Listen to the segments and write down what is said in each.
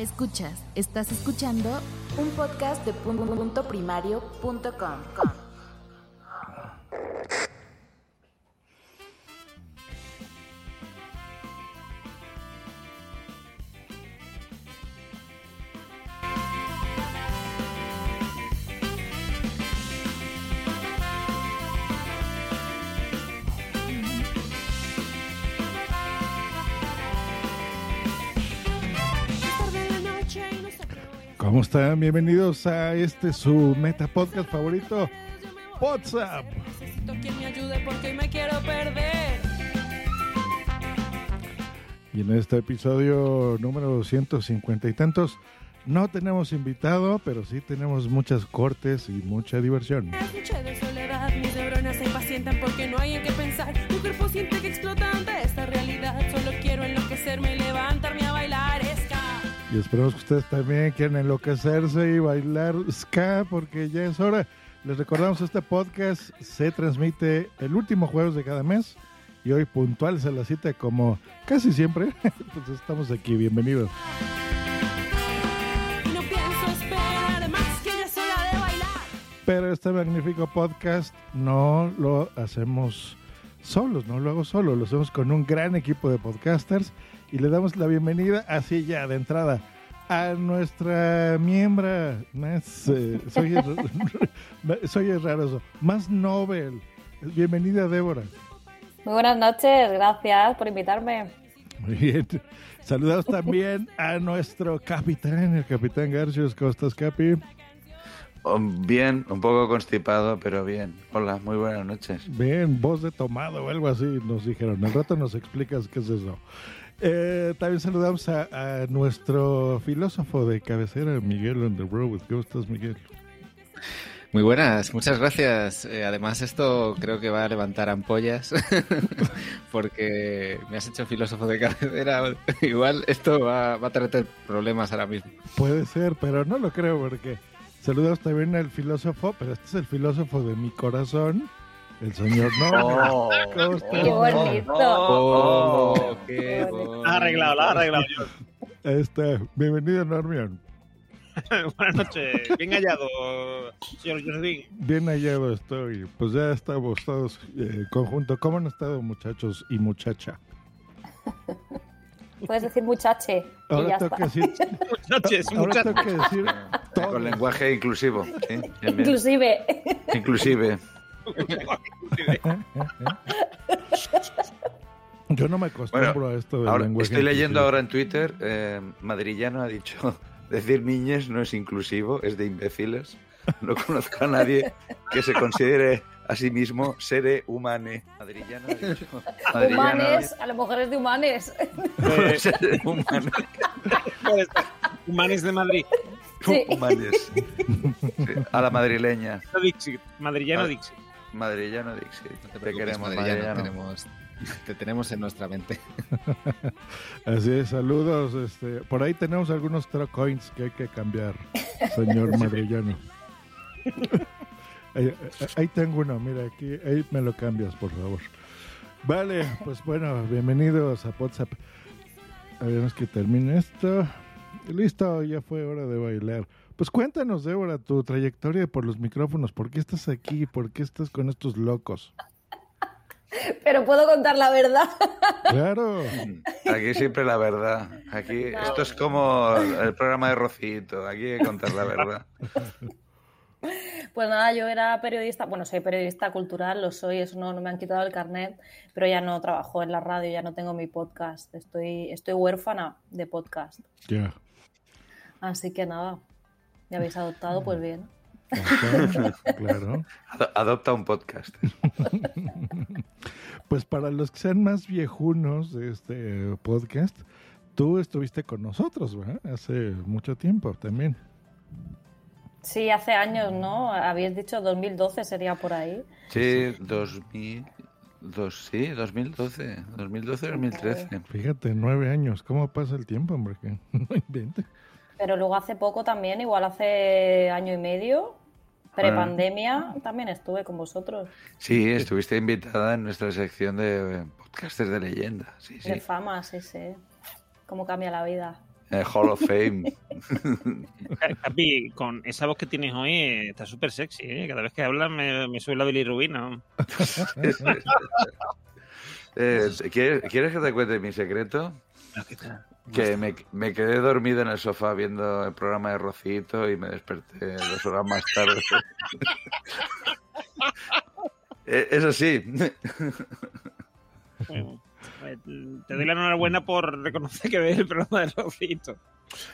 Escuchas, estás escuchando un podcast de punto primario.com. ¿Cómo están? Bienvenidos a este su meta podcast favorito, WhatsApp. Necesito quien me ayude porque me quiero perder. Y en este episodio número 250 y tantos, no tenemos invitado, pero sí tenemos muchas cortes y mucha diversión. Es noche de soledad, mis neuronas se impacientan porque no hay en qué pensar. Mi cuerpo siente que explota ante esta realidad. Solo quiero enloquecerme y levantarme a bailar ska. Y esperemos que ustedes también quieran enloquecerse y bailar ska, porque ya es hora. Les recordamos, este podcast se transmite el último jueves de cada mes. Y hoy puntuales a la cita, como casi siempre. Pues estamos aquí, bienvenidos. Pero este magnífico podcast no lo hacemos solos, no lo hago solo, lo hacemos con un gran equipo de podcasters y le damos la bienvenida así ya de entrada a nuestra miembro más, eh, soy, soy raroso, más Nobel. Bienvenida Débora. Muy buenas noches, gracias por invitarme. Muy bien. Saludamos también a nuestro capitán, el capitán Garcios. ¿Cómo estás, Capi? Bien, un poco constipado, pero bien. Hola, muy buenas noches. Bien, voz de tomado o algo así nos dijeron. Al rato nos explicas qué es eso. Eh, también saludamos a, a nuestro filósofo de cabecera, Miguel on the road. ¿Cómo estás, Miguel? Muy buenas, muchas gracias. Eh, además, esto creo que va a levantar ampollas porque me has hecho filósofo de cabecera. Igual esto va, va a traer problemas ahora mismo. Puede ser, pero no lo creo porque saludamos también al filósofo, pero este es el filósofo de mi corazón, el señor no. Oh. Qué bonito. Oh, qué Qué bonito. arreglado, la ha arreglado yo. Está. Bienvenido, Normion. Buenas noches. Bien hallado, señor Josefín. Bien hallado estoy. Pues ya estamos todos eh, conjunto. ¿Cómo han estado, muchachos y muchacha? Puedes decir muchache y Ahora ya tengo está. que decir, Noches, ahora muchachos. tengo que decir todo. Con lenguaje inclusivo. ¿sí? Bien, bien. Inclusive. Inclusive. Yo no me acostumbro Bueno, a esto del Ahora, lenguaje. estoy leyendo inclusivo. ahora en Twitter, eh, Madrillano ha dicho, decir niñes no es inclusivo, es de imbéciles. No conozco a nadie que se considere a sí mismo sere humane. Madrillano ha dicho. Madrillano ha Humanes, a las mujeres de humanes. Eh. Humanes de Madrid. Sí. Humanes. Sí, A la madrileña. Madrillano Ah. Dixit. Madrillano Dixie. No te Te queremos, Madrillano, Madrillano. tenemos, te tenemos en nuestra mente. Así es, saludos. Este, por ahí tenemos algunos coins que hay que cambiar, señor madrillano. ahí, ahí tengo uno, mira, aquí, ahí me lo cambias, por favor. Vale, pues bueno, bienvenidos a WhatsApp. A ver, es que termine esto. Listo, ya fue hora de bailar. Pues cuéntanos, Débora, tu trayectoria por los micrófonos. ¿Por qué estás aquí? ¿Por qué estás con estos locos? Pero puedo contar la verdad. Claro. Aquí siempre la verdad. Aquí esto es como el programa de Rocito. Aquí hay que contar la verdad. Pues nada, yo era periodista, bueno, soy periodista cultural, lo soy, eso no, no me han quitado el carnet, pero ya no trabajo en la radio, ya no tengo mi podcast, estoy, estoy huérfana de podcast. Ya. Así que nada, me habéis adoptado, pues bien. Claro. Ado- Adopta un podcast. Pues para los que sean más viejunos de este podcast, tú estuviste con nosotros, ¿verdad? Hace mucho tiempo también. Sí, hace años, ¿no? Habías dicho 2012 sería por ahí. Sí, 2000, dos, sí, 2012, 2012, 2013. Fíjate, nueve años. ¿Cómo pasa el tiempo, hombre? Que no invente. Pero luego hace poco también, igual hace año y medio, prepandemia, también estuve con vosotros. Sí, estuviste invitada en nuestra sección de podcasters de leyenda. Sí, sí. De fama, sí, sí. Cómo cambia la vida. Eh, Hall of Fame. Capi, con esa voz que tienes hoy, eh, está súper sexy, ¿eh? Cada vez que hablas me, me sube la bilirrubina. Eh, ¿quieres, quieres que te cuente mi secreto? Que me, me quedé dormido en el sofá viendo el programa de Rocito y me desperté dos horas más tarde. Eh, Eso sí, Bueno, eh, te doy la enhorabuena por reconocer que ves el programa de Rocito.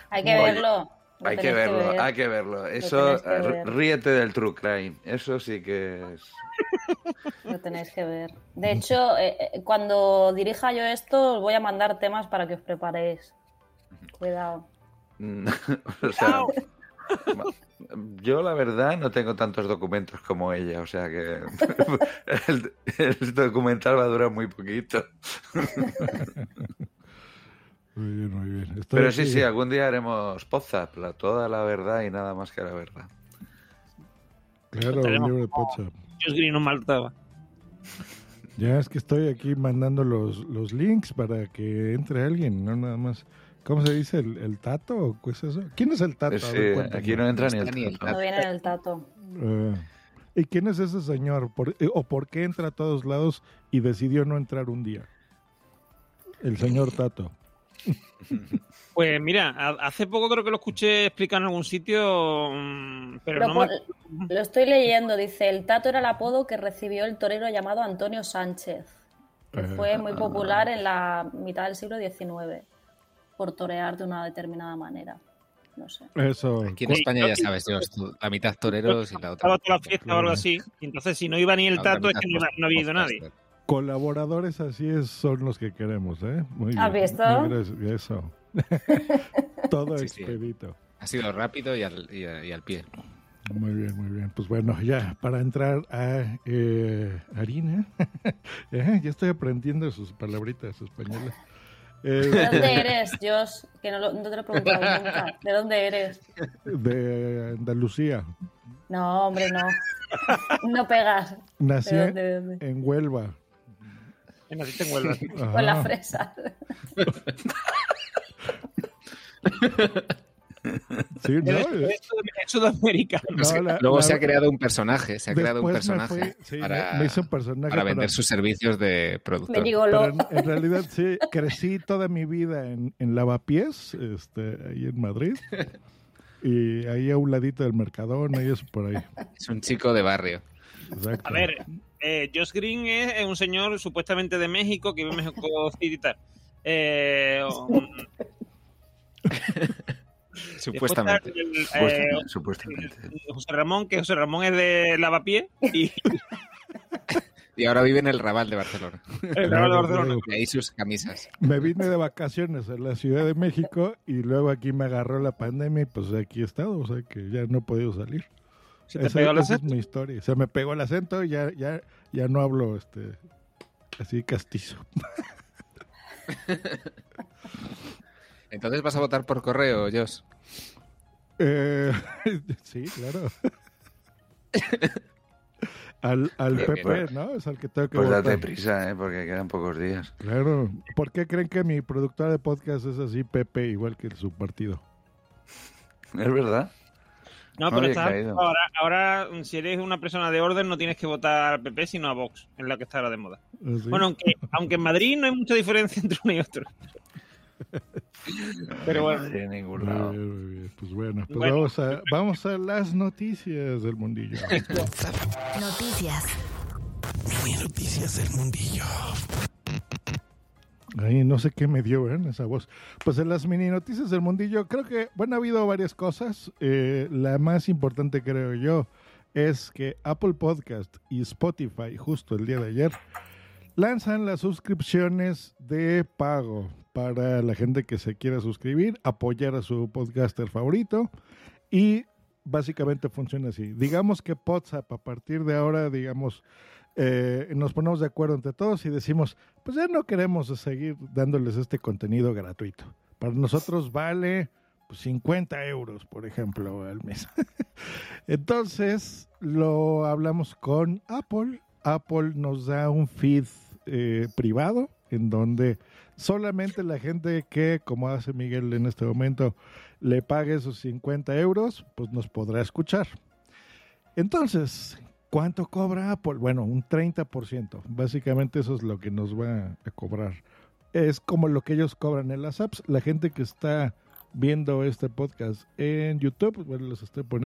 Hay que Oye, verlo. Lo hay que verlo, ver. hay que verlo. Eso, que eh, ver. ríete del true crime. Eso sí que es. Lo tenéis que ver. De hecho, eh, eh, cuando dirija yo esto, os voy a mandar temas para que os preparéis. Cuidado. Mm, o sea, yo la verdad no tengo tantos documentos como ella, o sea que el, el documental va a durar muy poquito. Muy bien, muy bien. Estoy Pero sí, aquí- sí, algún día haremos Podzap, la, toda la verdad y nada más que la verdad. Claro, un libro de. Josh Green no maltaba. Ya es que estoy aquí mandando los, los links para que entre alguien, no nada más. ¿Cómo se dice? ¿El, el tato o qué es eso? ¿Quién es el tato? Sí, ver, aquí no entra ni el tato. No viene en el tato. Eh, ¿Y quién es ese señor? ¿Por- eh, ¿O por qué entra a todos lados y decidió no entrar un día? El señor Tato. Pues mira, ha- hace poco creo que lo escuché explicar en algún sitio, mm, pero Lo, no lo estoy leyendo, dice, el tato era el apodo que recibió el torero llamado Antonio Sánchez, que Eh, fue muy popular en la mitad del siglo XIX, por torear de una determinada manera. No sé. Eso. Aquí en España ya sabes, Dios, la mitad toreros y la otra. Estaba toda la fiesta o algo así. Y entonces, si no iba ni el tato, es que no, no había ido nadie. Colaboradores así es, son los que queremos, ¿eh? Muy bien. ¿Has visto? Eso. Todo Sí, sí. expedito. Ha sido rápido y al, y a- y al pie. Muy bien, muy bien. Pues bueno, ya para entrar a eh, harina, eh, ya estoy aprendiendo sus palabritas españolas. Eh, ¿De dónde eres, Josh? Que no, lo- no te lo he preguntado nunca. ¿De dónde eres? de Andalucía. No, hombre, no. No pegas. Nací ¿De dónde? de dónde? en Huelva. Naciste en Huelva. Con la fresa. Sí, ¿no? Sudamericano. No, Es que la- Luego la- se ha creado un personaje, se ha creado un me personaje fui- sí, para, me hice un personaje para para- vender sus servicios de productor. Pero en, en realidad sí, crecí toda mi vida en, en Lavapiés, este, ahí en Madrid. Y ahí a un ladito del Mercadona y eso por ahí. Es un chico de barrio. Exacto. A ver, eh, Josh Green es, un señor supuestamente de México que vive en México City y tal. Eh, um, Supuestamente. el, eh, supuestamente. José Ramón, que José Ramón es de Lavapié y Y ahora vive en el Raval de Barcelona. el Raval de Barcelona. Y ahí sus camisas. Me vine de vacaciones a la Ciudad de México y luego aquí me agarró la pandemia y pues aquí he estado, o sea que ya no he podido salir. ¿Se te Esa, pegó el esa es acento? mi historia. Se me pegó el acento y ya, ya, ya no hablo este así castizo. Entonces vas a votar por correo, Josh. Eh, sí, claro. al al PP. ¿no? Es al que tengo que Pues votar. date prisa, ¿eh? porque quedan pocos días. Claro. ¿Por qué creen que mi productora de podcast es así, Pepe, igual que su partido? ¿Es verdad? No, pero estás- ahora, ahora, si eres una persona de orden, no tienes que votar al PP, sino a Vox, en la que está ahora de moda. ¿Así? Bueno, aunque, aunque en Madrid no hay mucha diferencia entre uno y otro. Pero bueno. No hay ningún Muy lado. bien, muy bien. Pues bueno, pues Bueno. vamos a vamos a las noticias del mundillo. Noticias. noticias del mundillo. Ay, no sé qué me dio ¿eh? esa voz. Pues en las mini noticias del mundillo, creo que, bueno, ha habido varias cosas. Eh, la más importante, creo yo, es que Apple Podcast y Spotify, justo el día de ayer, lanzan las suscripciones de pago para la gente que se quiera suscribir, apoyar a su podcaster favorito y básicamente funciona así. Digamos que WhatsApp a partir de ahora, digamos, eh, nos ponemos de acuerdo entre todos y decimos, pues ya no queremos seguir dándoles este contenido gratuito. Para nosotros vale pues, 50 euros, por ejemplo, al mes. Entonces lo hablamos con Apple. Apple nos da un feed eh, privado en donde solamente la gente que, como hace Miguel en este momento, le pague esos 50 euros, pues nos podrá escuchar. Entonces, ¿cuánto cobra Apple? Bueno, un 30%. Básicamente eso es lo que nos va a cobrar. Es como lo que ellos cobran en las apps. La gente que está viendo este podcast en YouTube, bueno, los estoy poniendo.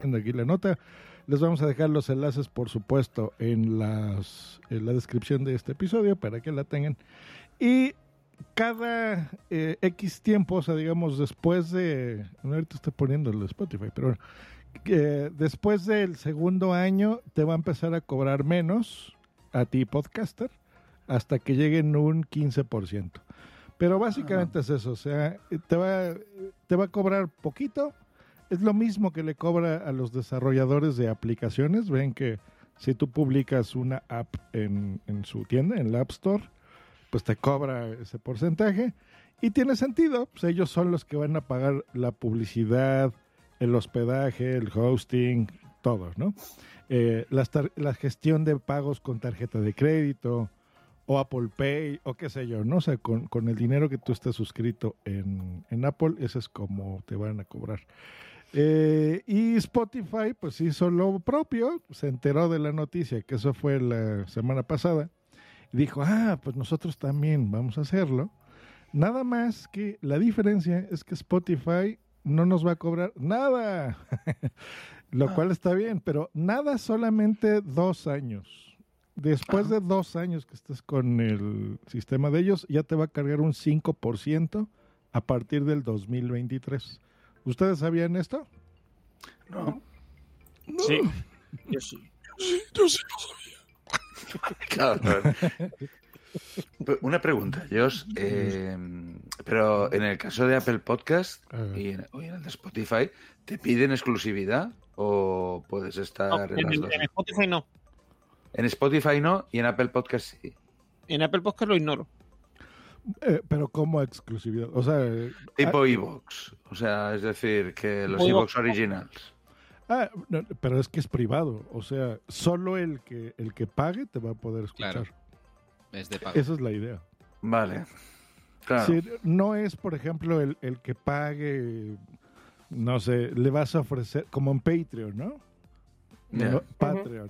Aquí la nota. Les vamos a dejar los enlaces, por supuesto, en, las, en la descripción de este episodio para que la tengan. Y cada eh, X tiempo, o sea, digamos, después de. Ahorita estoy poniendo el Spotify, pero bueno, que después del segundo año te va a empezar a cobrar menos a ti, podcaster, hasta que lleguen un 15%. Pero básicamente es eso, o sea, te va, te va a cobrar poquito. Es lo mismo que le cobra a los desarrolladores de aplicaciones. Ven que si tú publicas una app en, en su tienda, en la App Store, pues te cobra ese porcentaje. Y tiene sentido, pues ellos son los que van a pagar la publicidad, el hospedaje, el hosting, todo, ¿no? Eh, tar- la gestión de pagos con tarjeta de crédito o Apple Pay o qué sé yo, ¿no? O sea, con, con el dinero que tú estés suscrito en, en Apple, ese es como te van a cobrar. Eh, y Spotify, pues hizo lo propio, se enteró de la noticia, que eso fue la semana pasada, y dijo, ah, pues nosotros también vamos a hacerlo. Nada más que la diferencia es que Spotify no nos va a cobrar nada, lo cual está bien, pero nada solamente dos años. Después de dos años que estés con el sistema de ellos, ya te va a cargar un 5% a partir del 2023. ¿Ustedes sabían esto? No. Sí, yo sí. Cabrón. Pero Una pregunta, Jos. eh, pero en el caso de Apple Podcast y en, o en el de Spotify, ¿te piden exclusividad o puedes estar No, en en, las dos? en Spotify no. En Spotify no y en Apple Podcast sí. En Apple Podcast lo ignoro. Eh, pero como exclusividad. O sea, eh, Tipo Evox. O sea, es decir, que los Evox originals. ah, no, pero es que es privado. O sea, solo el que el que pague te va a poder escuchar. Claro. Es de pago. Esa es la idea. Vale. Claro. Sí, no es, por ejemplo, el, el que pague, no sé, le vas a ofrecer, como en Patreon, ¿no? No, Patreon.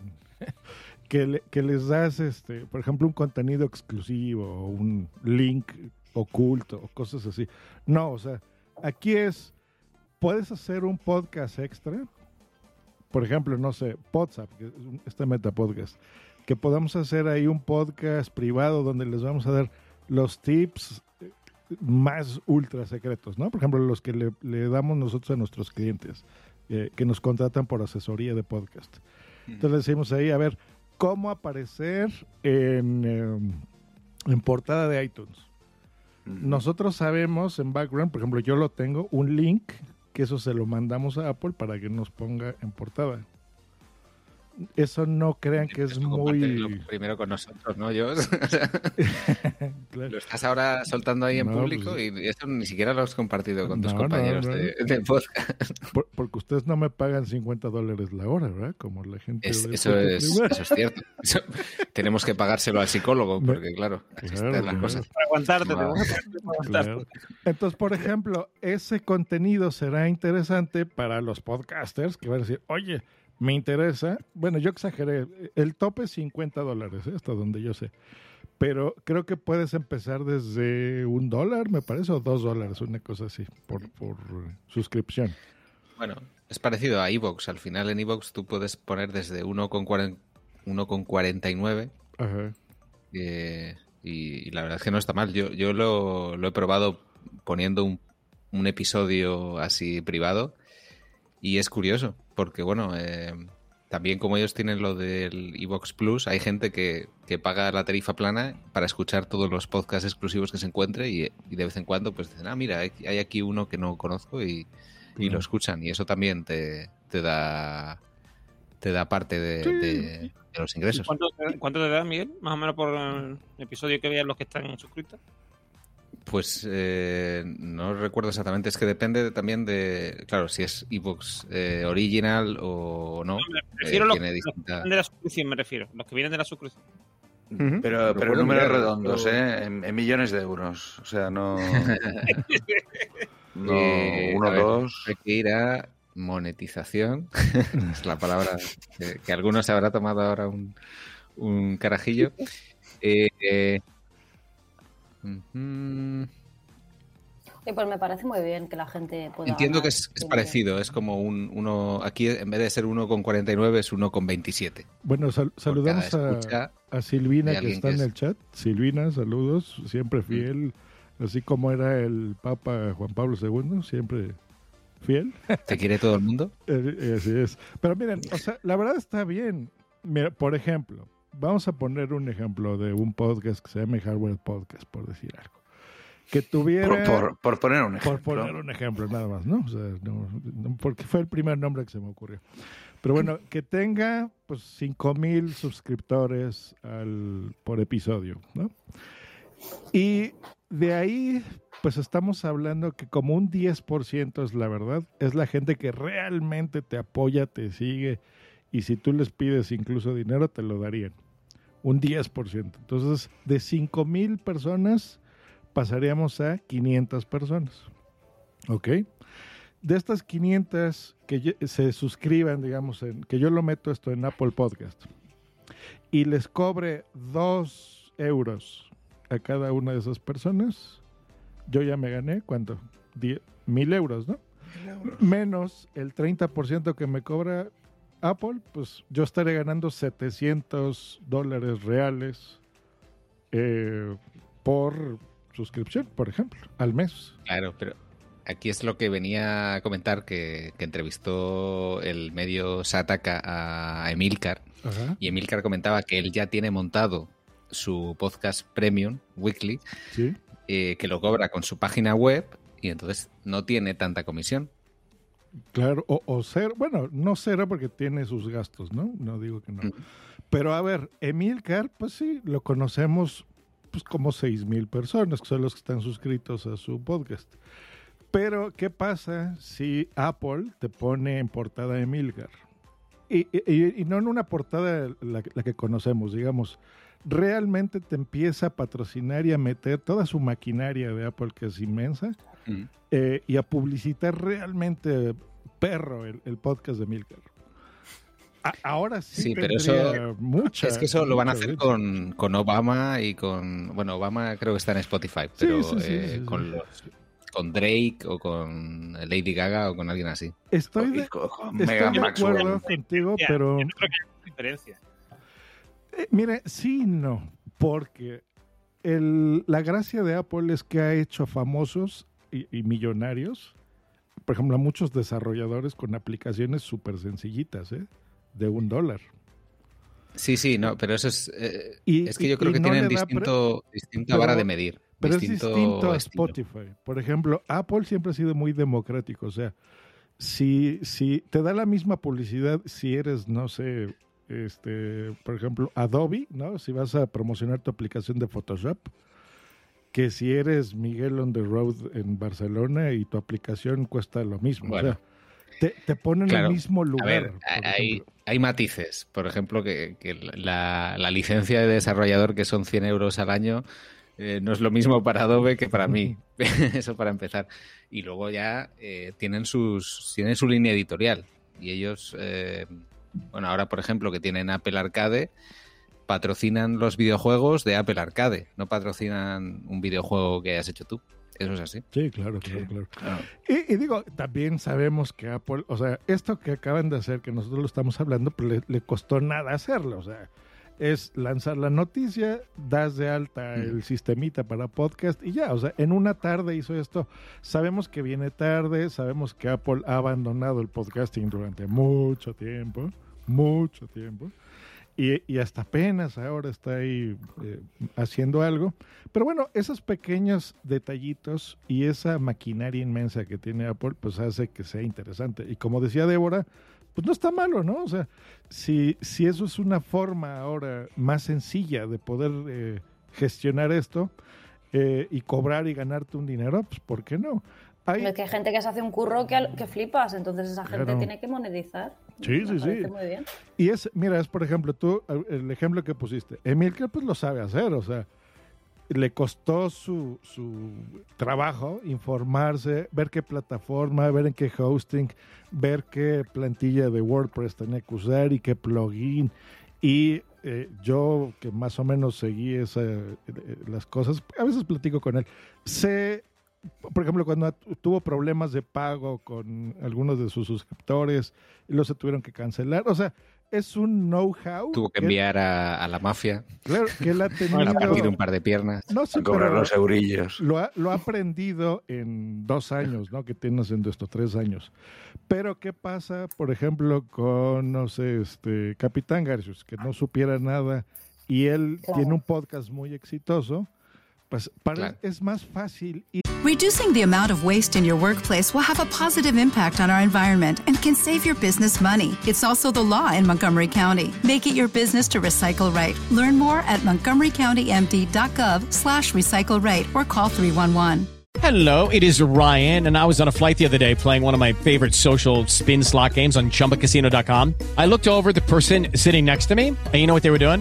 Que, le- que les das, este, por ejemplo, un contenido exclusivo o un link oculto o cosas así. No, o sea, aquí es, puedes hacer un podcast extra, por ejemplo, no sé, WhatsApp, que es este meta podcast, que podamos hacer ahí un podcast privado donde les vamos a dar los tips eh, más ultra secretos, ¿no? Por ejemplo, los que le, le damos nosotros a nuestros clientes, eh, que nos contratan por asesoría de podcast. Entonces le decimos ahí, a ver, cómo aparecer en, eh, en portada de iTunes. Nosotros sabemos en background, por ejemplo, yo lo tengo, un link, que eso se lo mandamos a Apple para que nos ponga en portada. Eso no crean que es muy... Primero con nosotros, ¿no, yo? Lo estás ahora soltando ahí en público pues y eso ni siquiera lo has compartido con tus compañeros de, del podcast. porque ustedes no me pagan 50 dólares la hora, ¿verdad? Como la gente... eso, es, eso, es, cierto. tenemos que pagárselo al psicólogo porque, claro, así están las cosas. Para aguantarte, aguantarte. Entonces, por ejemplo, ese contenido será interesante para los podcasters que van a decir, oye, me interesa. Bueno, yo exageré. El tope es 50 dólares, ¿eh? hasta donde yo sé. Pero creo que puedes empezar desde un dólar, me parece, o dos dólares, una cosa así, por, por suscripción. Bueno, es parecido a Evox. Al final en Evox tú puedes poner desde 1,49. Ajá. Eh, y, la verdad es que no está mal. Yo, yo lo, lo he probado poniendo un, un episodio así privado y es curioso, porque bueno, eh, también como ellos tienen lo del Evox Plus, hay gente que, paga la tarifa plana para escuchar todos los podcasts exclusivos que se encuentre y, de vez en cuando pues dicen, ah, mira, hay aquí uno que no conozco y, lo escuchan. Y eso también te, te da te da parte de, los ingresos. ¿Cuánto, ¿Cuánto, te da, Miguel? Más o menos por el episodio que vean los que están suscritos. Pues eh, no recuerdo exactamente, es que depende también de, claro, si es Evox eh, original o no. me refiero a los, que vienen de la suscripción, me refiero, los que vienen de la suscripción. Pero, pero, números redondos, ¿eh? En, millones de euros. O sea, no. no uno, dos. hay que ir a monetización. es la palabra que, algunos se habrá tomado ahora un, un carajillo. Eh, pues me parece muy bien que la gente pueda. Entiendo que es, parecido, es como un uno. Aquí en vez de ser 1,49 es 1,27. Bueno, saludamos a, Silvina que está en el chat. Silvina, saludos, siempre mm. fiel, así como era el Papa Juan Pablo II, siempre fiel. ¿Te quiere todo el mundo? Eh, eh, así es. Pero miren, o sea, la verdad está bien. Mira, por ejemplo, vamos a poner un ejemplo de un podcast que se llama Hardware Podcast, por decir algo. Que tuviera. Por, poner un ejemplo. Por poner un ejemplo, nada más, ¿no? O sea, no, porque fue el primer nombre que se me ocurrió. Pero bueno, que tenga pues 5000 suscriptores al, por episodio, ¿no? Y de ahí, pues estamos hablando que como un 10% es la verdad, es la gente que realmente te apoya, te sigue, y si tú les pides incluso dinero, te lo darían un 10%. Entonces, de 5 mil personas pasaríamos a 500 personas. ¿Ok? De estas 500 que se suscriban, digamos, en, que yo lo meto esto en Apple Podcast y les cobre 2 euros a cada una de esas personas, yo ya me gané, ¿cuánto? mil euros, ¿no? Menos el 30% que me cobra Apple, pues yo estaré ganando 700 dólares reales eh, por suscripción, por ejemplo, al mes. Claro, pero aquí es lo que venía a comentar que, entrevistó el medio Sataka a Emilcar. Y Emilcar comentaba que él ya tiene montado su podcast premium weekly eh, que lo cobra con su página web y entonces no tiene tanta comisión Claro, o, o cero, bueno, no cero porque tiene sus gastos, ¿no? No digo que no. Pero a ver, Emilcar, pues sí, lo conocemos pues como seis mil personas, que son los que están suscritos a su podcast. Pero, ¿qué pasa si Apple te pone en portada Emilcar? Y, y, no en una portada la, que conocemos, digamos, realmente te empieza a patrocinar y a meter toda su maquinaria de Apple, que es inmensa, eh, y a publicitar realmente perro el, podcast de Milker. ahora sí, sí pero eso mucha, es que eso lo van a hacer con, con, Obama y con bueno Obama creo que está en Spotify pero eh, con los con Drake o con Lady Gaga o con alguien así. Estoy de, acuerdo contigo pero no creo que haya diferencia. Eh, mire sí no porque el, la gracia de Apple es que ha hecho famosos y, millonarios, por ejemplo, a muchos desarrolladores con aplicaciones súper sencillitas, ¿eh? de un dólar. Sí, sí, no, pero eso es. Eh, es que yo creo que tienen distinto, distinta vara de medir. Pero es distinto a Spotify. Por ejemplo, Apple siempre ha sido muy democrático. O sea, si, si te da la misma publicidad si eres, no sé, este, por ejemplo, Adobe, ¿no? Si vas a promocionar tu aplicación de Photoshop, que si eres Miguel on the road en Barcelona y tu aplicación cuesta lo mismo. Bueno. O sea, te, te ponen en el mismo A lugar. ver, hay, hay matices. Por ejemplo, que, que la, la licencia de desarrollador, que son 100 euros al año, eh, no es lo mismo para Adobe que para mí. Eso para empezar. Y luego ya eh, tienen, sus, tienen su línea editorial. Y ellos, eh, bueno, ahora por ejemplo que tienen Apple Arcade, patrocinan los videojuegos de Apple Arcade. No patrocinan un videojuego que hayas hecho tú. Eso es así. Sí, claro, claro, claro. Y, y digo, también sabemos que Apple, o sea, esto que acaban de hacer, que nosotros lo estamos hablando, pues le, le costó nada hacerlo. O sea, es lanzar la noticia, das de alta el sistemita para podcast y ya, o sea, en una tarde hizo esto. Sabemos que viene tarde, sabemos que Apple ha abandonado el podcasting durante mucho tiempo, mucho tiempo. Y, y hasta apenas ahora está ahí eh, haciendo algo. Pero bueno, esos pequeños detallitos y esa maquinaria inmensa que tiene Apple, pues hace que sea interesante. Y como decía Débora, pues no está malo, ¿no? O sea, si, si eso es una forma ahora más sencilla de poder eh, gestionar esto eh, y cobrar y ganarte un dinero, pues ¿por qué no? Hay, Es que hay gente que se hace un curro que, que flipas, entonces esa gente Claro. tiene que monetizar. Sí, sí, sí. parece Muy bien. Y es, mira, es por ejemplo, tú, el ejemplo que pusiste, Emilcar pues lo sabe hacer, o sea, le costó su, su trabajo informarse, ver qué plataforma, ver en qué hosting, ver qué plantilla de WordPress tenía que usar y qué plugin. Y eh, yo, que más o menos seguí esa, eh, las cosas, a veces platico con él, sé por ejemplo, cuando tuvo problemas de pago con algunos de sus suscriptores y los se tuvieron que cancelar. O sea, es un know-how. Tuvo que que- enviar a, a la mafia Claro, que él ha a partir de tenido. un par de piernas. No sé, A cobrar pero los eurillos. lo ha, lo ha aprendido en dos años, ¿no? Que tiene haciendo esto, tres años. Pero, ¿qué pasa, por ejemplo, con, no sé, este, Capitán Garcius, que no supiera nada y él Claro. tiene un podcast muy exitoso? Pues para Claro. él es más fácil ir Reducing the amount of waste in your workplace will have a positive impact on our environment and can save your business money. It's also the law in Montgomery County. Make it your business to recycle right. Learn more at montgomerycountymd.gov slash recycle right or call 311. Hello, it is Ryan, and I was on a flight the other day playing one of my favorite social spin slot games on chumbacasino.com. I looked over the person sitting next to me, and you know what they were doing?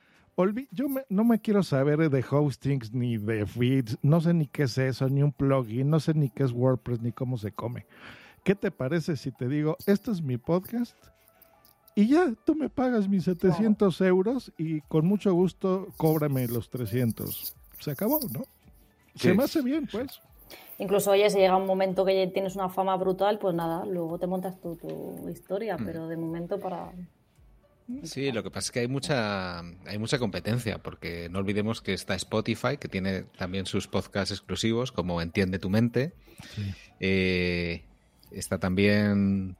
olvi- yo me- no me quiero saber de hostings ni de feeds, no sé ni qué es eso, ni un plugin, no sé ni qué es WordPress, ni cómo se come. ¿Qué te parece si te digo, esto es mi podcast? Y ya, tú me pagas mis 700 euros y con mucho gusto cóbrame los 300. Se acabó, ¿no? Se me hace bien, pues. Incluso, oye, si llega un momento que ya tienes una fama brutal, pues nada, luego te montas tu, tu historia, Mm. pero de momento para... Sí, lo que pasa es que hay mucha, hay mucha competencia, porque no olvidemos que está Spotify, que tiene también sus podcasts exclusivos, como Entiende tu mente. Eh, está también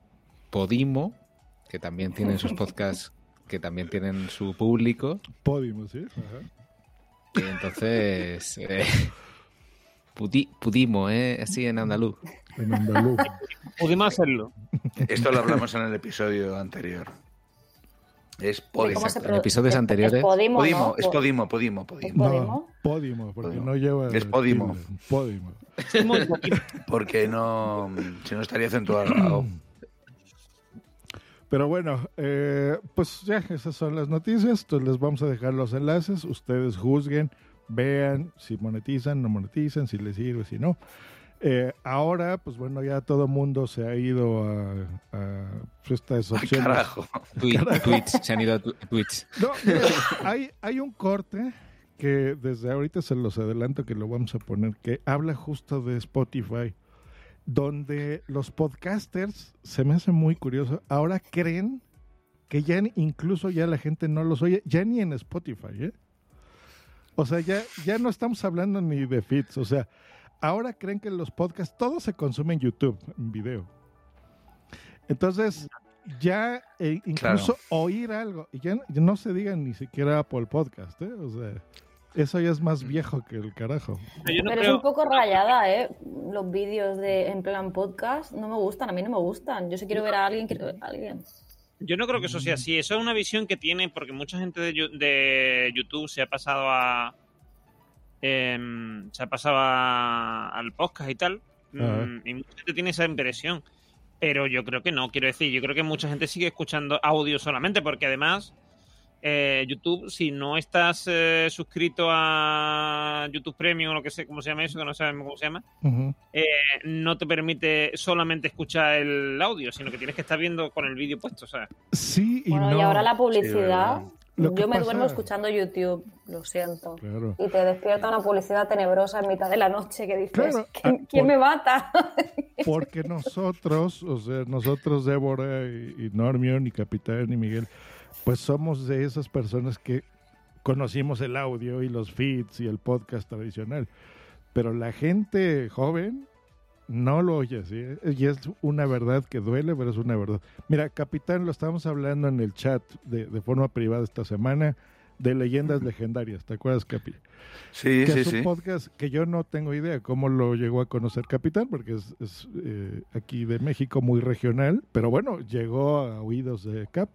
Podimo, que también tienen sus podcasts, que también tienen su público. Podimo, ¿sí? Ajá. Y entonces, eh, pudi- pudimo, ¿eh? así en andaluz. En andaluz. Pudimos hacerlo. Esto lo hablamos en el episodio anterior. Es Podimo. ¿Cómo se En episodios es- anteriores. Es Podimo, Podimo, ¿no? es Podimo, Podimo, ¿Es Podimo. Podimo? No, Podimo, porque Podimo. no lleva... Es Podimo. tilde. Podimo. Porque no, si no estaría acentuado. Pero bueno, eh, pues ya, esas son las noticias. Entonces les vamos a dejar los enlaces. Ustedes juzguen, vean si monetizan, no monetizan, si les sirve, si no. Eh, ahora, pues bueno, ya todo el mundo se ha ido a, a pues, estas Ay, opciones. carajo. Se han ido a tu-. No, mira, hay, hay un corte que desde ahorita se los adelanto que lo vamos a poner, que habla justo de Spotify, donde los podcasters, se me hace muy curioso, ahora creen que ya incluso ya la gente no los oye, ya ni en Spotify, ¿eh? O sea, ya, ya no estamos hablando ni de feeds, o sea, ahora creen que los podcasts, todo se consume en YouTube, en video. Entonces, ya eh, incluso oír algo, y ya, ya no se diga ni siquiera por el podcast, ¿eh? O sea, eso ya es más viejo que el carajo. No Pero es un poco rayada, ¿eh? Los vídeos de en plan podcast no me gustan, a mí no me gustan. Yo si quiero ver a alguien, quiero ver a alguien. Yo no creo que eso sea así. Eso es una visión que tiene porque mucha gente de, Yu- de YouTube se ha pasado a. em, se ha pasado a- al podcast y tal. Mm, y mucha gente tiene esa impresión. Pero yo creo que no. Quiero decir, yo creo que mucha gente sigue escuchando audio solamente porque además. eh, YouTube, si no estás eh, suscrito a YouTube Premium o lo que sé, ¿cómo se llama eso? Que no sabemos cómo se llama. Eh, no te permite solamente escuchar el audio, sino que tienes que estar viendo con el vídeo puesto, ¿sabes? Sí y Bueno, no. y ahora la publicidad. Yo me pasa- duermo escuchando YouTube, lo siento. Claro. Y te despierta una publicidad tenebrosa en mitad de la noche que dices, Claro, ¿quién, ah, quién me mata? Porque nosotros, o sea, nosotros, Débora y, y Normion y Capitán y Miguel, pues somos de esas personas que conocimos el audio y los feeds y el podcast tradicional. Pero la gente joven no lo oye así. ¿eh? Y es una verdad que duele, pero es una verdad. Mira, Capitán, lo estábamos hablando en el chat de, de forma privada esta semana de leyendas legendarias. ¿Te acuerdas, Capi? Sí, que sí, es un sí. podcast que yo no tengo idea cómo lo llegó a conocer Capitán, porque es, es, eh, aquí de México muy regional, pero bueno, llegó a oídos de Cap.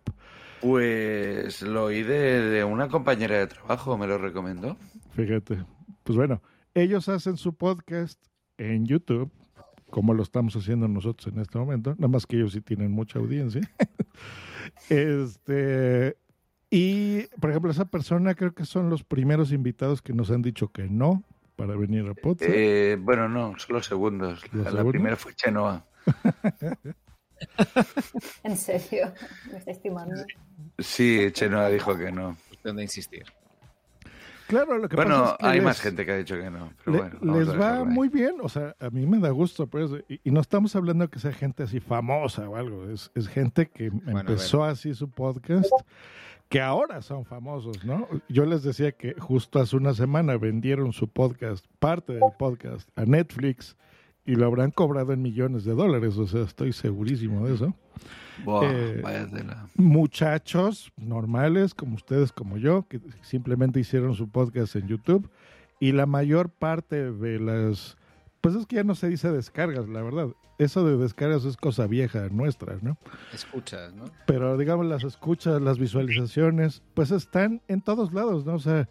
Pues lo oí de, de una compañera de trabajo, me lo recomendó. Fíjate. Pues bueno, ellos hacen su podcast en YouTube, como lo estamos haciendo nosotros en este momento, nada más que ellos sí tienen mucha audiencia. este. Y, por ejemplo, esa persona creo que son los primeros invitados que nos han dicho que no para venir al podcast. Eh, bueno, no, son los segundos. ¿Los La, primera fue Chenoa. en serio, me está estimando. Sí, Chenoa dijo que no. ¿Dónde insistir? Claro, lo que bueno, pasa es que hay les- más gente que ha dicho que no. Pero Le- bueno, vamos les va muy bien, o sea, a mí me da gusto, pues, y, y no estamos hablando que sea gente así famosa o algo, es, es gente que empezó así su podcast, que ahora son famosos, ¿no? Yo les decía que justo hace una semana vendieron su podcast, parte del podcast, a Netflix y lo habrán cobrado en millones de dólares, o sea, estoy segurísimo de eso. Buah, Eh, muchachos normales como ustedes, como yo, que simplemente hicieron su podcast en YouTube y la mayor parte de las... Pues es que ya no se dice descargas, la verdad. Eso de descargas es cosa vieja nuestra, ¿no? Escuchas, ¿no? Pero digamos las escuchas, las visualizaciones, pues están en todos lados, ¿no? O sea,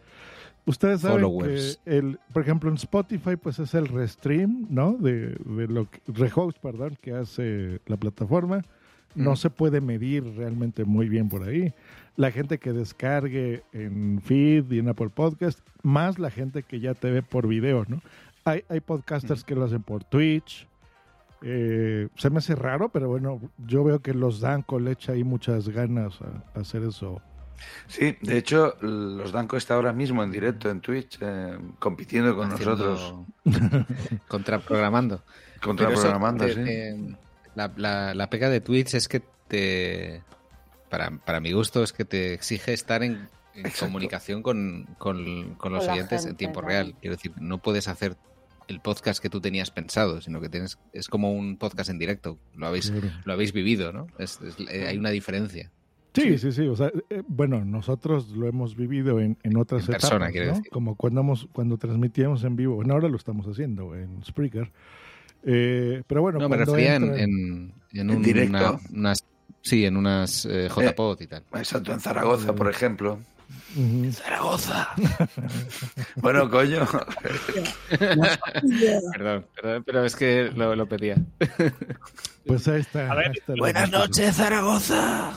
ustedes saben Followers. que, el, por ejemplo, en Spotify, pues es el restream, ¿no? De, de lo que, rehost, perdón, que hace la plataforma. No Mm. se puede medir realmente muy bien por ahí. La gente que descargue en Feed y en Apple Podcast, más la gente que ya te ve por video, ¿no? Hay, hay podcasters que lo hacen por Twitch. Eh, se me hace raro, pero bueno, yo veo que los Danco le echa ahí muchas ganas a, a hacer eso. Sí, de hecho, los Danco está ahora mismo en directo en Twitch, eh, compitiendo con Haciendo- nosotros. Contraprogramando. Contraprogramando, eso, sí. te- te- la, la- la pega de Twitch es que te. Para, para mi gusto, es que te exige estar en, en comunicación con, con- con los Con oyentes en tiempo real. Quiero decir, no puedes hacer el podcast que tú tenías pensado, sino que tienes es como un podcast en directo. Lo habéis, lo habéis vivido, ¿no? Es- es- eh, hay una diferencia. Sí, sí, sí. O sea, eh, bueno, nosotros lo hemos vivido en, en otras En persona, etapas, quiero ¿no? decir. Como cuando, hemos- cuando transmitíamos en vivo. Bueno, ahora lo estamos haciendo en Spreaker. Eh, pero bueno, No, me refería en, entran- en, en En un- directo. una- unas. Sí, en unas eh, JPod y tal. Exacto, en Zaragoza, por ejemplo. Zaragoza. bueno, coño. Perdón, perdón, pero es que lo, lo pedía. Pues ahí está. A ver, ahí está Buenas noches, Zaragoza.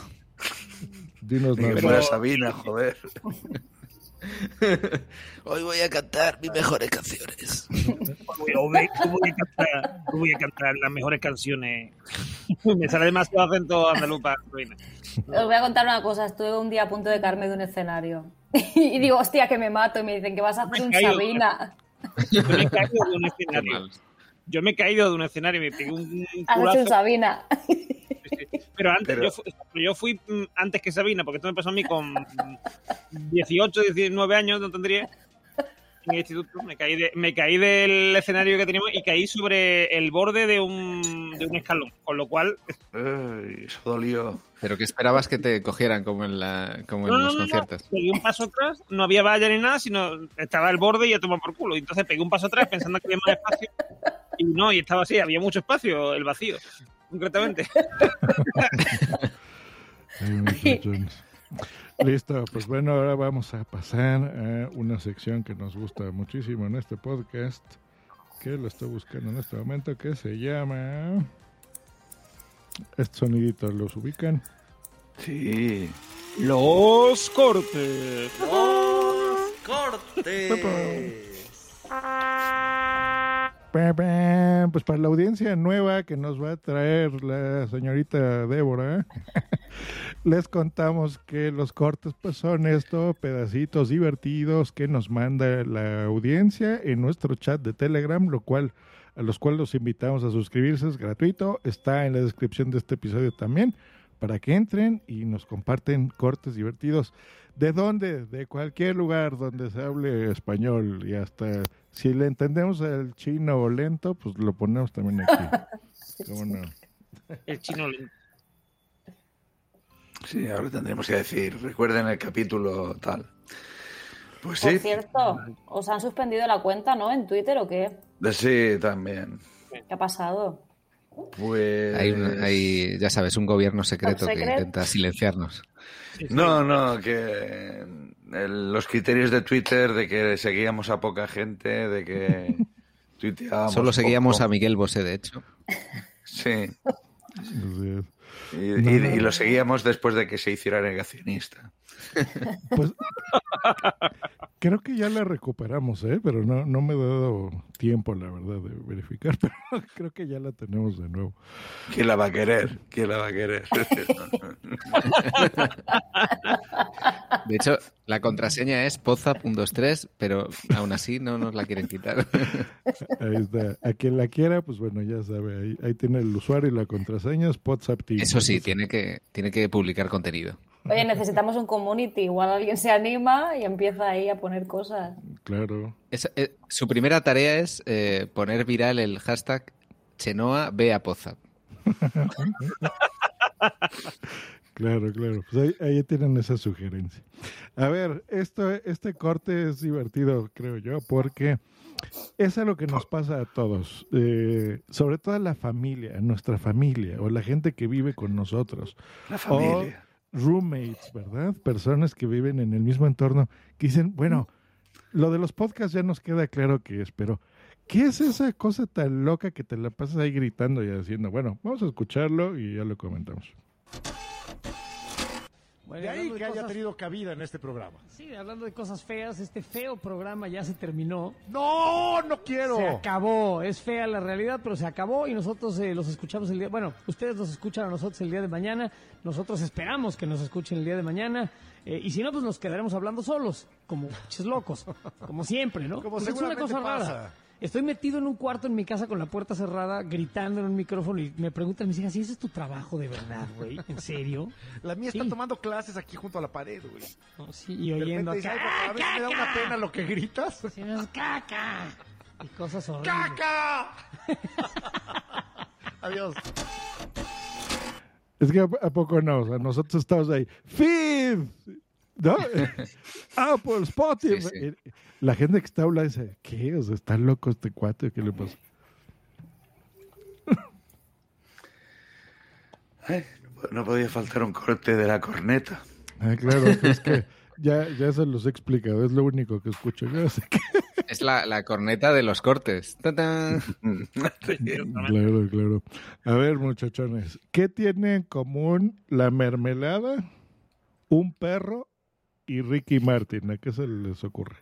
Dinos Ni que nada. fuera Sabina, joder. Hoy voy a cantar mis mejores canciones. Voy a, voy a cantar, voy a cantar las mejores canciones. Me sale demasiado acento andaluz para Sabina. Os voy a contar una cosa. Estuve un día a punto de caerme de un escenario. y digo, hostia, que me mato. Y me dicen que vas a hacer un Me he caído. Sabina. Me he caído de un escenario. Yo me he caído de un escenario y me pegué un un Has hecho un culazo. Sabina. Pero antes, Pero- Yo, fui, yo fui mm, antes que Sabina, porque esto me pasó a mí con 18, 19 años, no tendría. En el instituto, me caí, de- me caí del escenario que teníamos y caí sobre el borde de un, de un escalón, con lo cual... Ay, eso dolió. Pero que esperabas que te cogieran como en, la, como en No, los no, no, conciertos. pegué un paso atrás, no había valla ni nada, sino estaba el borde y ya tomaba por culo. Y entonces pegué un paso atrás pensando que había más espacio y no, y estaba así, había mucho espacio, el vacío, concretamente. Listo, pues bueno, ahora vamos a pasar a una sección que nos gusta muchísimo en este podcast, que lo estoy buscando en este momento, que se llama... Estos soniditos los ubican. Sí. Los cortes. Pa, pa, Pues para la audiencia nueva que nos va a traer la señorita Débora, les contamos que los cortes pues son esto, pedacitos divertidos que nos manda la audiencia en nuestro chat de Telegram, lo cual a los cuales los invitamos a suscribirse, es gratuito, está en la descripción de este episodio también, para que entren y nos comparten cortes divertidos. ¿De dónde? De cualquier lugar donde se hable español y hasta si le entendemos el chino lento, pues lo ponemos también aquí. ¿Cómo no? El chino lento. Sí, ahora tendremos que decir, recuerden el capítulo tal. Pues Por sí, cierto, ¿os han suspendido la cuenta, no? ¿En Twitter o qué? sí, también. ¿Qué ha pasado? Pues... Hay, un- hay, ya sabes, un gobierno secreto que intenta silenciarnos. No, no, que el- los criterios de Twitter de que seguíamos a poca gente, de que tuiteábamos Solo seguíamos poco. a Miguel Bosé, de hecho. Sí, y- y lo seguíamos después de que se hiciera negacionista. Pues creo que ya la recuperamos, ¿eh? pero no, no me he dado tiempo, la verdad, de verificar, pero creo que ya la tenemos de nuevo. ¿Quién la va a querer? ¿Quién la va a querer? De hecho, la contraseña es poza.23, pero aún así no nos la quieren quitar. Ahí está. A quien la quiera, pues bueno, ya sabe, ahí, ahí tiene el usuario y la contraseña, es WhatsApp Team. Eso sí, tiene que, tiene que publicar contenido. Oye, necesitamos un community. Igual alguien se anima y empieza ahí a poner cosas. Claro. Es- eh, su primera tarea es eh, poner viral el hashtag Chenoa ve a Poza. Claro, claro. Pues ahí, ahí tienen esa sugerencia. A ver, esto, este corte es divertido, creo yo, porque es a lo que nos pasa a todos, eh, sobre todo a la familia, a nuestra familia, o la gente que vive con nosotros. La familia. Roommates, ¿verdad? Personas que viven en el mismo entorno, que dicen, bueno, lo de los podcasts ya nos queda claro que es, pero ¿qué es esa cosa tan loca que te la pasas ahí gritando y haciendo? Bueno, vamos a escucharlo y ya lo comentamos. Bueno, De ahí que haya tenido cabida en este programa. Sí, hablando de cosas feas, este feo programa ya se terminó. ¡No, no quiero! Se acabó. Es fea la realidad, pero se acabó y nosotros eh, los escuchamos el día... Bueno, ustedes nos escuchan a nosotros el día de mañana. Nosotros esperamos que nos escuchen el día de mañana. eh, y si no, pues nos quedaremos hablando solos, como locos. Como siempre, ¿no? Como es una cosa rara. Estoy metido en un cuarto en mi casa con la puerta cerrada, gritando en un micrófono y me preguntan mis hijas, ¿y ese es tu trabajo de verdad, güey? ¿En serio? La mía está Sí. tomando clases aquí junto a la pared, güey. No, sí, y De oyendo repente dice, acá, "Ay, papá, a veces me da una pena lo que gritas. Sí, es caca. Y cosas horribles. ¡Caca! Adiós. Es que a, poco no, o sea, nosotros estamos ahí, feed, ¿no? Apple, Spotify. Sí, sí. La gente que está hablando dice, ¿qué? O sea, está loco este cuate, ¿qué le pasa? Ay, no podía faltar un corte de la corneta. Ah, claro, es que ya, ya se los he explicado, es lo único que escucho yo, así que Es la, la corneta de los cortes. Claro, claro. A ver, muchachones, ¿qué tiene en común la mermelada, un perro y Ricky Martin? ¿A qué se les ocurre?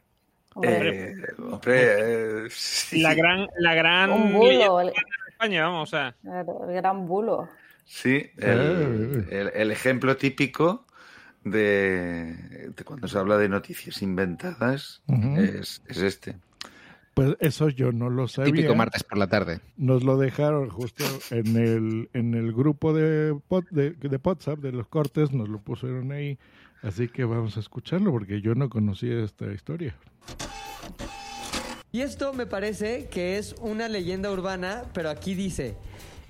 Eh, hombre, eh, sí, La gran, la gran Un bulo, leyenda el, de España, vamos, o sea. el gran bulo. sí, el, el- el ejemplo típico de, de cuando se habla de noticias inventadas es, es este. Pues eso yo no lo sabía. Típico martes por la tarde. Nos lo dejaron justo en el, en el grupo de, pod- de, de WhatsApp de los cortes, nos lo pusieron ahí. Así que vamos a escucharlo porque yo no conocía esta historia. Y esto me parece que es una leyenda urbana, pero aquí dice...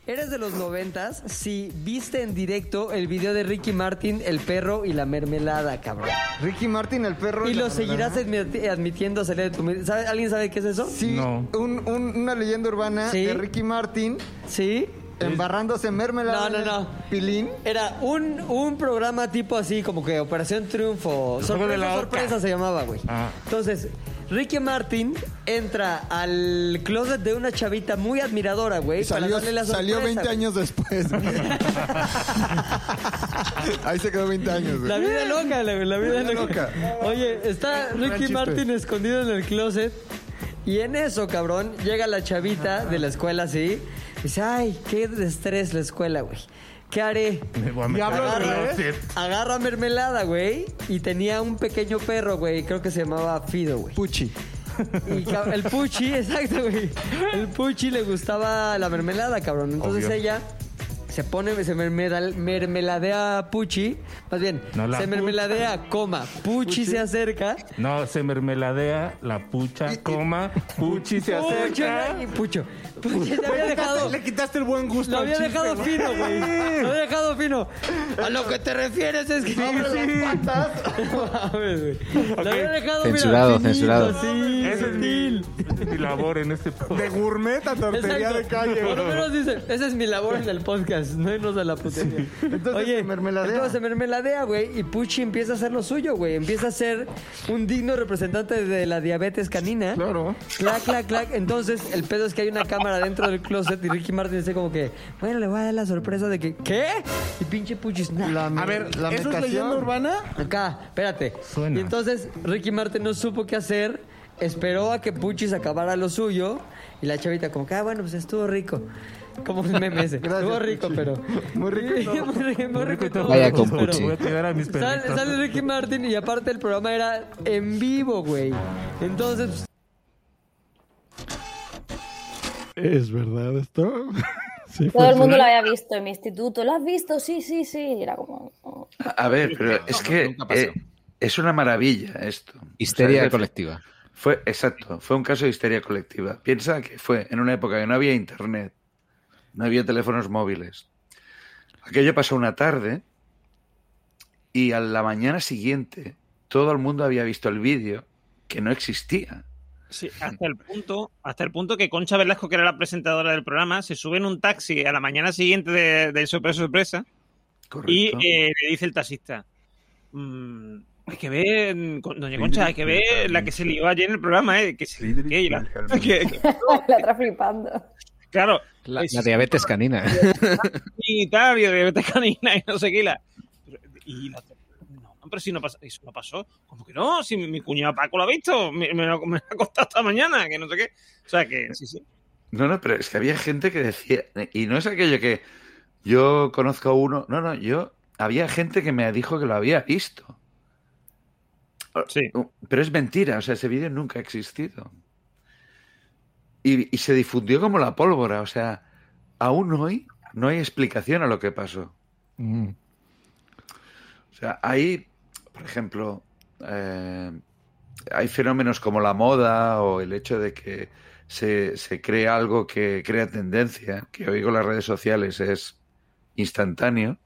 ¿Eres de los noventas? Si viste en directo el video de Ricky Martin, el perro y la mermelada, cabrón. Ricky Martin, el perro Y la lo seguirás admiti- admitiendo salir de tu... ¿Sabe- ¿Alguien sabe qué es eso? Sí, un- un- una leyenda urbana Sí. de Ricky Martin. Sí. Embarrándose mermelada. No, no, no. Pilín. Era un, un programa tipo así, como que Operación Triunfo. De la Sorpresa, sorpresa se llamaba, güey. Ah. Entonces, Ricky Martin entra al closet de una chavita muy admiradora, güey. para Salió, darle la salió sorpresa, 20 güey. años después. Ahí se quedó 20 años. güey. La vida loca, la, la vida loca. Oye, está Ricky. Martin escondido en el closet. Y en eso, cabrón, llega la chavita de la escuela así. Dice, ay, qué estrés la escuela, güey. ¿Qué haré? Me voy a meter agarra, agarra mermelada, güey. Y tenía un pequeño perro, güey. Creo que se llamaba Fido, güey. Puchi. Y el Puchi, exacto, güey. El Puchi le gustaba la mermelada, cabrón. Entonces Obvio. ella se pone, se mermela- mermeladea a Puchi. Más bien, No, la se Puchi. mermeladea, coma. Puchi, se acerca. No, se mermeladea la pucha, coma, puchi se acerca. y Pucho. Puchi se había dejado. Le quitaste el buen gusto. Lo al había chiste, dejado fino, güey. Lo había dejado A lo que te refieres es que. No mames, güey. Lo había dejado mira, Censurado, finito, censurado. Sí, Esa es mi, esa es mi labor en este podcast. De gourmet a tortería Exacto. de calle. Por lo güey. menos dice, esa es mi labor en el podcast, no irnos a la putería. Entonces Oye, se mermeladea. entonces se mermeladea, güey, y Puchi empieza a hacer lo suyo, güey. Empieza a ser un digno representante de la diabetes canina. Claro. Clac, clac, clac. Entonces, el pedo es que hay una cámara dentro del closet y Ricky Martin dice como que, bueno, le voy a dar la sorpresa de que, ¿qué? Y pinche Puchi, nah. A ver, La ¿eso es leyenda urbana? Acá, espérate. Suena. Y entonces Ricky Martin no supo qué hacer, esperó a que Puchis acabara lo suyo y la chavita como que, ah, bueno, pues estuvo rico. Como el meme ese. Gracias, estuvo rico, Puchi. pero... Muy rico y todo. muy rico, muy rico y todo. Vaya con pero- Puchi. Voy a cuidar a mis Sale, perritos. sale Ricky Martin y aparte el programa era en vivo, güey. Entonces, pues, ¿Es verdad esto? Sí, Todo el mundo lo había visto en mi instituto. ¿Lo has visto? Sí, sí, sí. Y era como... oh. A ver, pero es que nunca pasó. eh, es una maravilla esto. Histeria O sea, colectiva. Fue, exacto, fue un caso de histeria colectiva. Piensa que fue en una época que no había internet, no había teléfonos móviles. Aquello pasó una tarde y a la mañana siguiente todo el mundo había visto el vídeo que no existía. Sí, hasta el punto, hasta el punto que Concha Velasco, que era la presentadora del programa, se sube en un taxi a la mañana siguiente de, del sorpresa sorpresa Correcto. y eh, le dice el taxista. "Mm, hay que ver, doña Concha, hay que ver la que se lió ayer en el programa, ¿eh? Que, se- que- la- que- que- la otra flipando. claro, La, es- la diabetes canina. y tal, y de diabetes canina y no sé qué. y la- y la- pero si no pasó, eso no pasó. Como que no, si mi, mi cuñado Paco lo ha visto, me, me lo, me lo ha costado esta mañana, que no sé qué. O sea que sí, sí. No, no, pero es que había gente que decía, y no es aquello que yo conozco a uno, no, no, yo, había gente que me dijo que lo había visto. Sí. Pero es mentira, o sea, ese vídeo nunca ha existido. Y, y se difundió como la pólvora, o sea, aún hoy no hay explicación a lo que pasó. Mm. O sea, hay, por ejemplo, eh, hay fenómenos como la moda o el hecho de que se, se cree algo que crea tendencia, que hoy con las redes sociales es instantáneo.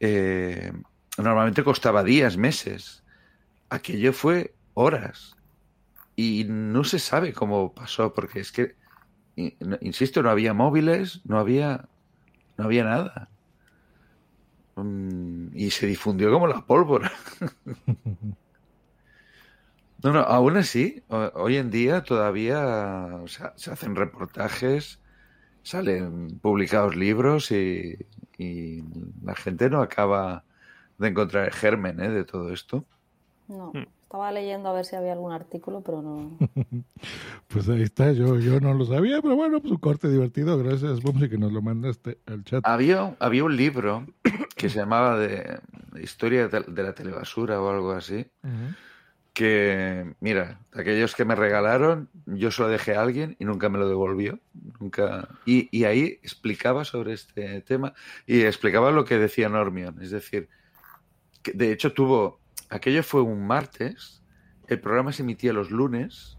eh, normalmente costaba días, meses. Aquello fue horas. Y no se sabe cómo pasó, porque es que, insisto, no había móviles, no había, no había nada. Y se difundió como la pólvora. No, no, aún así, ho- hoy en día todavía o sea, se hacen reportajes, salen publicados libros y, y la gente no acaba de encontrar el germen ¿eh? de todo esto. No, estaba leyendo a ver si había algún artículo, pero no. Pues ahí está, yo, yo no lo sabía, pero bueno, pues un corte divertido, gracias, Bumsy, que nos lo mandaste al chat. Había, había un libro que se llamaba de, Historia de, la telebasura o algo así, que, mira, aquellos que me regalaron, yo se lo dejé a alguien y nunca me lo devolvió. Nunca... Y, y ahí explicaba sobre este tema y explicaba lo que decía Normion. Es decir, que de hecho tuvo, aquello fue un martes, el programa se emitía los lunes,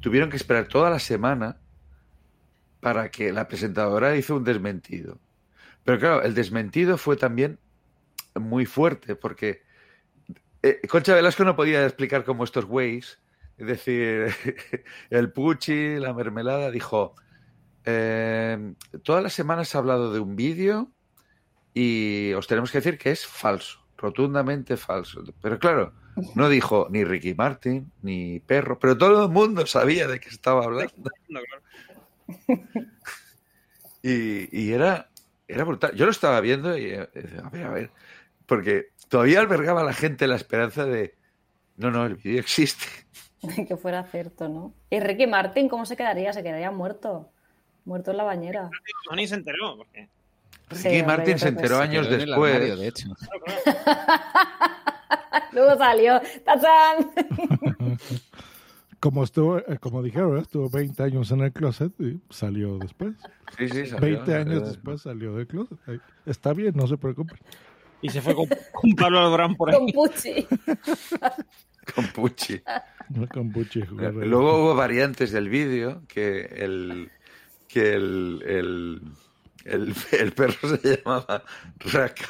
tuvieron que esperar toda la semana para que la presentadora hizo un desmentido. Pero claro, el desmentido fue también muy fuerte porque eh, Concha Velasco no podía explicar como estos güeyes, es decir, el puchi, la mermelada, dijo, eh, todas las semanas se ha hablado de un vídeo y os tenemos que decir que es falso, rotundamente falso. Pero claro, no dijo ni Ricky Martin, ni Perro, pero todo el mundo sabía de qué estaba hablando. Y, y era, era brutal. Yo lo estaba viendo y, eh, a ver, a ver, porque todavía albergaba a la gente la esperanza de, no, no, el vídeo existe. que fuera cierto, ¿no? ¿Y Ricky Martin cómo se quedaría? Se quedaría muerto. Muerto en la bañera. No, ni se enteró. Porque... Sí, Ricky hombre, Martin se enteró sí. años en después. armario, de hecho. Luego salió. ¡Tachán! Como estuvo, eh, como dijeron, estuvo 20 años en el closet y salió después. Sí, sí, salió, 20 salió años después. después salió del closet. Está bien, no se preocupen. Y se fue con, con Pablo Alborán por ahí. Con Pucci. Con Pucci. No con Pucci. Luego hubo variantes del vídeo que el que el, el, el, el perro se llamaba Raka.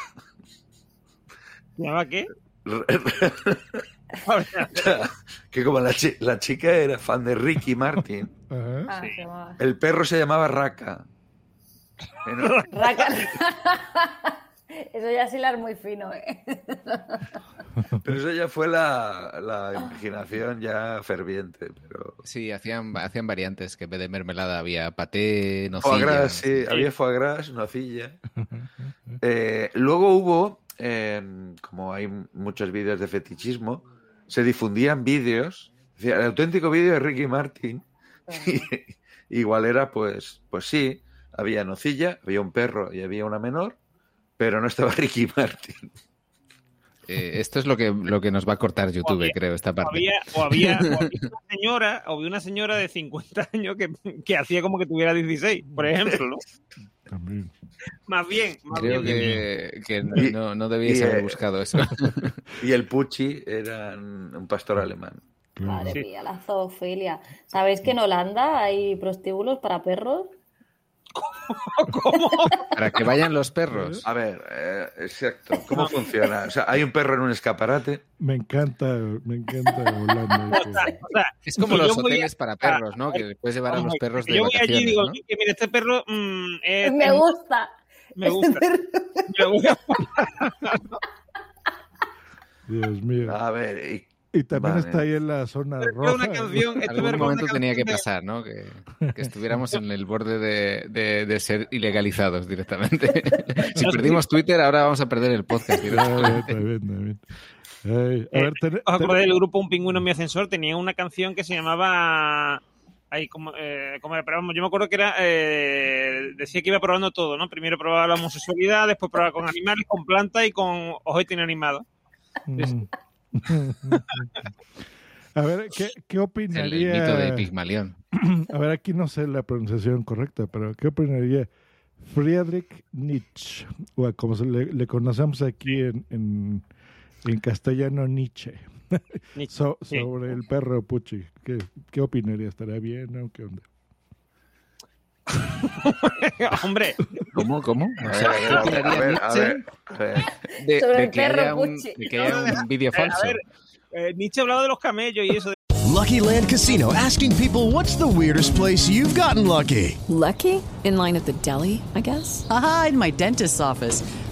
¿Se llama qué? que como la, chi- la chica era fan de Ricky Martin. Ah, el perro se llamaba Raka. Bueno, Raca. Eso ya es hilar muy fino, ¿eh? pero eso ya fue la, la imaginación ya ferviente. Pero... Sí, hacían, hacían variantes, que en vez de mermelada había paté, Foie nocilla. gras, sí, había foie gras, nocilla. Eh, luego hubo, eh, como hay muchos vídeos de fetichismo, se difundían vídeos. Decía, el auténtico vídeo de Ricky Martin. Y igual era, pues, pues sí, había nocilla, había un perro y había una menor, pero no estaba Ricky Martin. Eh, esto es lo que, lo que nos va a cortar YouTube, había- creo, esta O parte. había, o, había, o había una señora, o había una señora de 50 años que, que hacía como que tuviera 16, por ejemplo, ¿no? También. Más bien, más Creo bien. que, que Y- no, no debíais haber eh, buscado eso. Y el Pucci era un un pastor alemán. Madre Sí. mía, la zoofilia. ¿Sabéis que en Holanda hay prostíbulos para perros? Para que vayan los perros. A ver, eh, exacto, ¿cómo funciona? O sea, hay un perro en un escaparate. Me encanta, me encanta Holanda. O sea, o sea, Es como los a- hoteles para perros, ¿no? Que puedes llevar a los perros de yo voy allí y digo, ¿no? que mira, este perro mm, es- Me es- gusta. me gusta. Me gusta. Dios mío. A ver, y Y también Vale. está ahí en la zona roja. una canción, En algún momento una tenía que pasar, ¿no? Que, que estuviéramos en el borde de, de- de ser ilegalizados directamente. si perdimos Twitter, ahora vamos a perder el podcast Ah, directamente. está bien, está bien. Ay, a Eh, ver, ten- ¿Os acordáis del grupo Un Pingüino en mi ascensor? Tenía una canción que se llamaba. Ahí, como, eh, como era, pero vamos, yo me acuerdo que era. eh, decía que iba probando todo, ¿no? Primero probaba la homosexualidad, después probaba con animales, con plantas y con ojete inanimado. Mm. A ver, ¿qué, qué opinaría? el mito de Pigmalión. A ver, aquí no sé la pronunciación correcta, pero ¿qué opinaría Friedrich Nietzsche? O como se le, le conocemos aquí en, en, en castellano, Nietzsche. Nietzsche, So- sí. sobre el perro Pucci. ¿Qué, qué opinaría? ¿Estaría bien o qué onda? Hombre, ¿Cómo? ¿Cómo? O A sea, ver, ¿qué a opinaría ver, a Nietzsche ver, a ver. de, Sobre de el que perro haya un, Pucci. de que haya un vídeo falso? a ver, eh, Nietzsche hablaba de los camellos y eso. Lucky Land Casino asking people what's the weirdest place you've gotten lucky? Lucky? In line at the deli, I guess? Aha, in my dentist's office.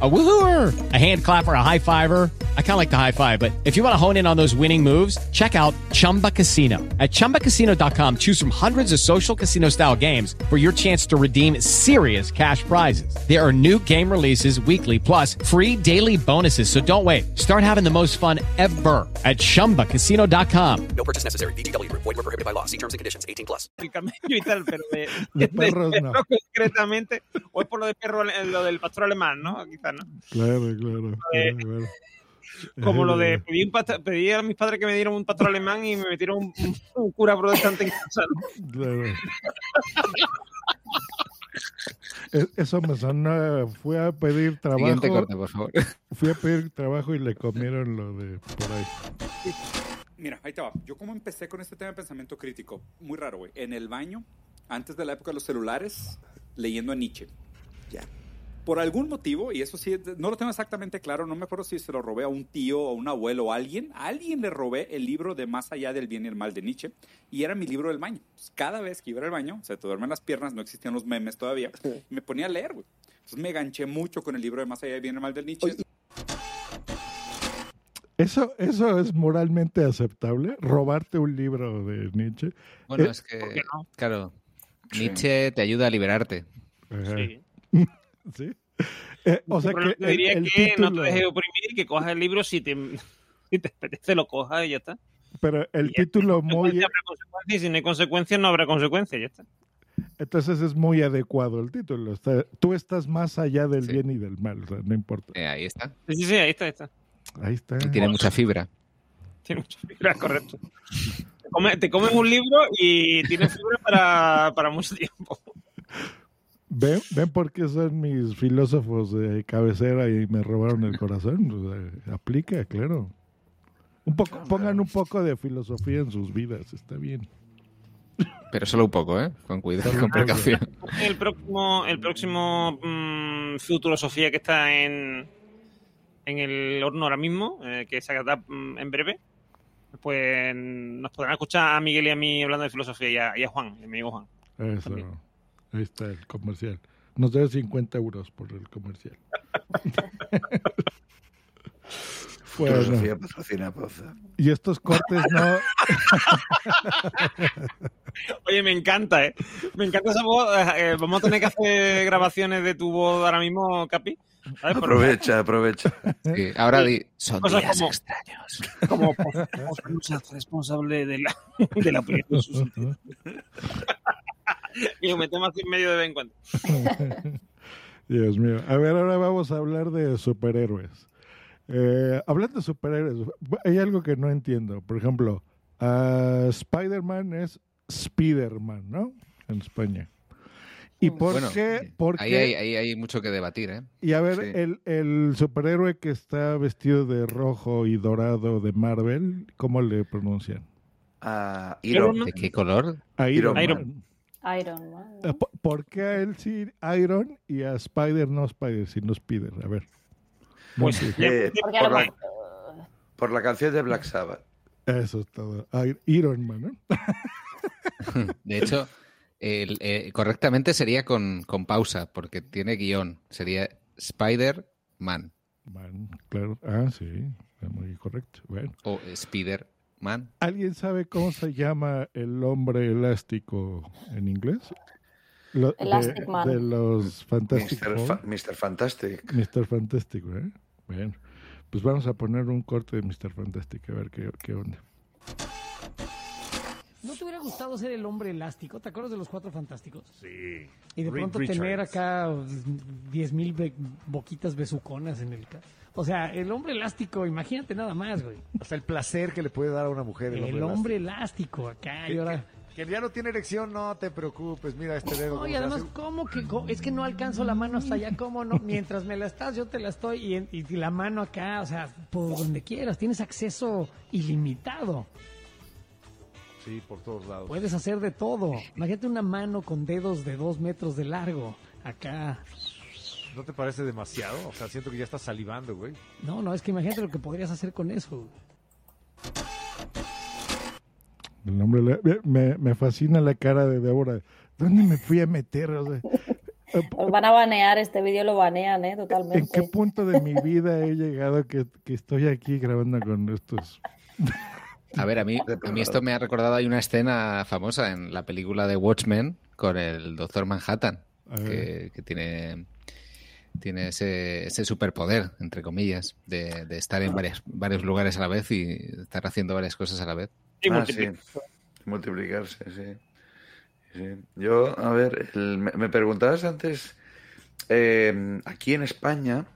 A woohooer, a hand clapper, a high fiver. I kind of like the high five, but if you want to hone in on those winning moves, check out Chumba Casino. At chumbacasino.com, choose from hundreds of social casino style games for your chance to redeem serious cash prizes. There are new game releases weekly, plus free daily bonuses. So don't wait. Start having the most fun ever at chumbacasino.com. No purchase necessary. VGW Group. Void were prohibited by law. See terms and conditions. 18 plus. el camello y tal, pero de, De perros no. concretamente, o es por lo de perro, lo del pastor alemán, ¿no? Quizás, ¿no? Claro, claro. Eh, claro, claro. Como lo de pedí, un pasta- pedí a mis padres que me dieran un pastor alemán y me metieron un, un- un cura protestante en casa. ¿no? Claro. E- Eso me sonó. Fui a pedir trabajo. Corte, por favor. Fui a pedir trabajo y le comieron lo de por ahí. Mira, ahí te va. Yo como empecé con este tema de pensamiento crítico, muy raro, güey. En el baño, antes de la época de los celulares, leyendo a Nietzsche. Ya. Por algún motivo, y eso sí, no lo tengo exactamente claro, no me acuerdo si se lo robé a un tío o un abuelo o a alguien. A alguien le robé el libro de Más allá del bien y el mal de Nietzsche, y era mi libro del baño. Entonces, cada vez que iba al baño, se te duermen las piernas, no existían los memes todavía, y me ponía a leer, güey. Entonces me ganché mucho con el libro de Más allá del bien y el mal de Nietzsche. ¿Eso, ¿Eso es moralmente aceptable? ¿Robarte un libro de Nietzsche? Bueno, Eh, es que, claro, Nietzsche te ayuda a liberarte. Ajá. ¿Sí? Eh, o sea que yo diría el, el que no título, te dejes oprimir y que cojas el libro si te, si te apetece, lo cojas y ya está. pero el Y título muy, habrá y si no hay consecuencias, no habrá consecuencias, ya está. entonces es muy adecuado el título. Está- tú estás más allá del bien y del mal, o sea, no importa. Eh, ahí está. Sí, sí, sí, ahí está, ahí está. Ahí está. Y tiene mucha fibra. Tiene mucha fibra, correcto. Te, come- te comes un libro y tiene fibra para, para mucho tiempo. ¿Ven, ¿Ven por qué son mis filósofos de cabecera y me robaron el corazón? O sea, aplica, claro. Un poco, pongan un poco de filosofía en sus vidas, está bien. Pero solo un poco, ¿eh? Con cuidado, con precaución. El próximo, el próximo mm, Futuro Sofía que está en, en el horno ahora mismo, eh, que se hará mm, en breve, pues nos podrán escuchar a Miguel y a mí hablando de filosofía y a, y a Juan, mi amigo Juan. Eso. Ahí está el comercial. Nos debe 50 euros por el comercial. Bueno. Filosofía patrocina Poza. Y estos cortes no. Oye, me encanta, ¿eh? Me encanta esa voz. eh, vamos a tener que hacer grabaciones de tu voz ahora mismo, Capi. Aprovecha, aprovecha. Sí, ahora di, son Cosas días como- extraños. Como responsable de la, de la opinión Y lo metemos así en medio de vez en cuando. Dios mío. A ver, ahora vamos a hablar de superhéroes. Eh, hablando de superhéroes, hay algo que no entiendo. Por ejemplo, ah, Spider-Man es Spider-Man, ¿no? En España. ¿Y por Bueno, qué? por Ahí qué- hay, ahí hay mucho que debatir, ¿eh? Y a ver, Sí. el, el superhéroe que está vestido de rojo y dorado de Marvel, ¿cómo le pronuncian? Ah, Iron Man. ¿De qué color? Iron, Iron. Man. Iron Man. Eh, ¿Por, qué a él sí Iron y a Spider no Spider, sino Spider? A ver. No Pues. Eh, por, la, por la canción de Black Sabbath. Eso es todo. Ir- Iron Man, ¿no? De hecho, el, eh, correctamente sería con, con pausa, porque tiene guion. Sería Spider-Man Man, claro. Ah, sí. es Muy correcto. Bueno. o Spider-Man. ¿Alguien sabe cómo se llama el hombre elástico en inglés? Lo- de, Elastic Man. de los Fantastic Mr. Four. Fa- Mr. Fantastic. Mr. Fantastic, ¿eh? Bueno, pues vamos a poner un corte de Mr. Fantastic a ver qué, qué onda. ¿No te hubiera gustado ser el hombre elástico? ¿Te acuerdas de los cuatro fantásticos? Sí. Y de Reed pronto Richards. tener acá 10 mil boquitas besuconas en el... ca- O sea, el hombre elástico, imagínate nada más, güey. O sea, el placer que le puede dar a una mujer el, El hombre elástico acá y ahora... Que ya no tiene erección, no te preocupes, mira este dedo. No, y se además, hace. ¿cómo que es que no alcanzo la mano hasta allá? ¿Cómo no? Mientras me la estás, yo te la estoy y, en- y la mano acá, o sea, por donde quieras, tienes acceso ilimitado. Sí, por todos lados. Puedes hacer de todo. Imagínate una mano con dedos de dos metros de largo. Acá. ¿No te parece demasiado? O sea, siento que ya estás salivando, güey. No, no, es que imagínate lo que podrías hacer con eso. El hombre elá- me, me fascina la cara de Débora. ¿Dónde me fui a meter? O sea, Os van a banear, este vídeo lo banean, ¿eh? ¿En qué Totalmente. punto de mi vida he llegado que, que estoy aquí grabando con estos? A ver, a mí, a mí esto me ha recordado, hay una escena famosa en la película de Watchmen con el Doctor Manhattan, que tiene, tiene ese, ese superpoder, entre comillas, de, de estar en varias, varios lugares a la vez y estar haciendo varias cosas a la vez. Ah, sí. Multiplicarse, sí. Sí. Yo, a ver, el- me, me preguntabas antes, eh, aquí en España,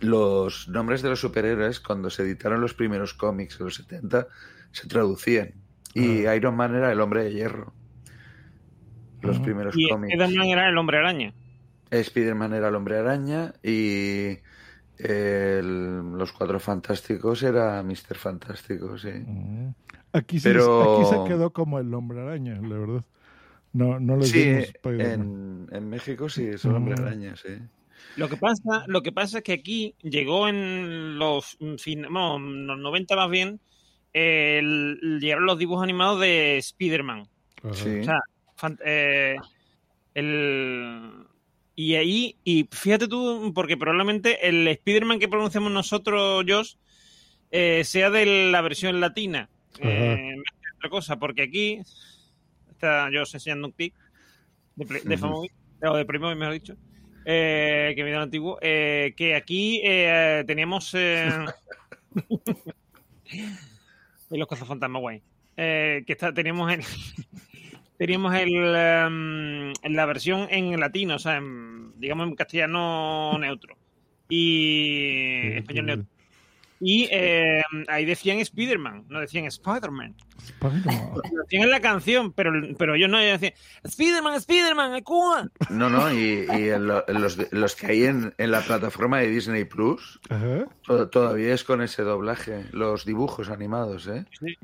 los nombres de los superhéroes, cuando se editaron los primeros cómics en los 70, se traducían. Y Iron Man era el hombre de hierro. Los primeros Y cómics. Spider-Man era el hombre araña. Spider-Man era el hombre araña y el- los cuatro fantásticos era Mr. Fantástico, sí. Aquí Pero- aquí se quedó como el hombre araña, la verdad. No, no le Sí, en, en México sí, es el hombre Mm. araña, sí. Lo que pasa, lo que pasa es que aquí llegó en los fin, bueno, los 90 más bien, el- llegaron los dibujos animados de Spider-Man. Sí. O sea, fan- eh, el, y ahí, y fíjate tú, porque probablemente el Spider-Man que pronunciamos nosotros, Josh, eh, sea de la versión latina. Eh, otra cosa, porque aquí está Josh enseñando un clip de, de. Famovi, o de Playmobil, mejor dicho, eh, que me dio el antiguo, eh, que aquí eh, teníamos los cazafantasmas guay. Eh, que está, teníamos el, teníamos el, em, la versión en latino, o sea, en, digamos en castellano neutro y español neutro. Y eh, ahí decían Spider-Man, no decían Spider-Man. Decían en la canción, pero, pero ellos no decían Spider-Man, Spider-Man, Cuba. No, no, y, y en lo- en los, de- los que hay en, en la plataforma de Disney Plus, to- todavía es con ese doblaje, los dibujos animados, ¿eh? Sí,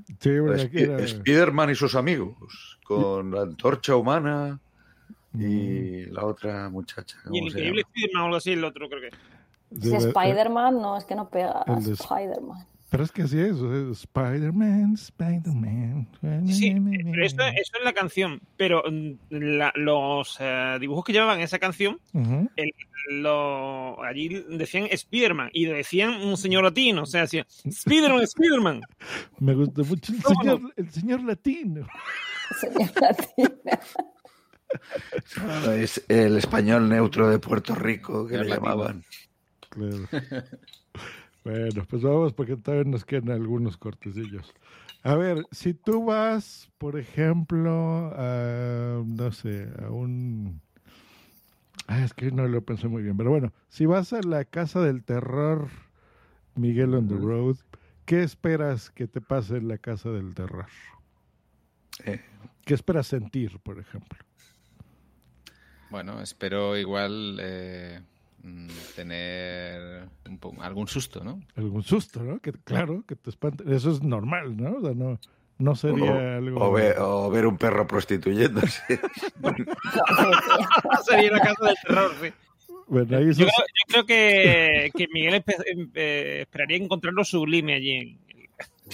aquí Sp- era- Spider-Man y sus amigos, con la antorcha humana Mm. y la otra muchacha. Y ¿cómo el increíble? Spider-Man o algo así, el otro creo que. Si Spider-Man, no, es que no pega Spider-Man. Pero es que así es, Spider-Man, Spider-Man. Sí, pero eso, eso es la canción, pero mm, la- los eh, dibujos que llevaban esa canción, el- lo- allí decían Spider-Man y decían un señor latino, o sea, decían Spider-Man, Spider-Man. Me gusta mucho el ¿Cómo no? señor, el señor latino. Ah, Es el español neutro de Puerto Rico, que El le latino. llamaban. Claro. Bueno, pues vamos porque todavía nos quedan algunos cortecillos. A ver, si tú vas, por ejemplo, a, no sé, a un... Ah, es que no lo pensé muy bien, pero bueno, si vas a la casa del terror Miguel on the Road, ¿qué esperas que te pase en la casa del terror? Eh. ¿Qué esperas sentir, por ejemplo? Bueno, espero igual eh, tener un po- algún susto, ¿no? Algún susto, ¿no? Que, claro, que te espante. Eso es normal, ¿no? O sea, no, no sería O, algo... o ver, o ver un perro prostituyéndose. Sería la casa del terror, sí. Bueno, ahí Yo creo, yo creo que, que Miguel espe- em- eh, esperaría encontrarlo sublime allí en,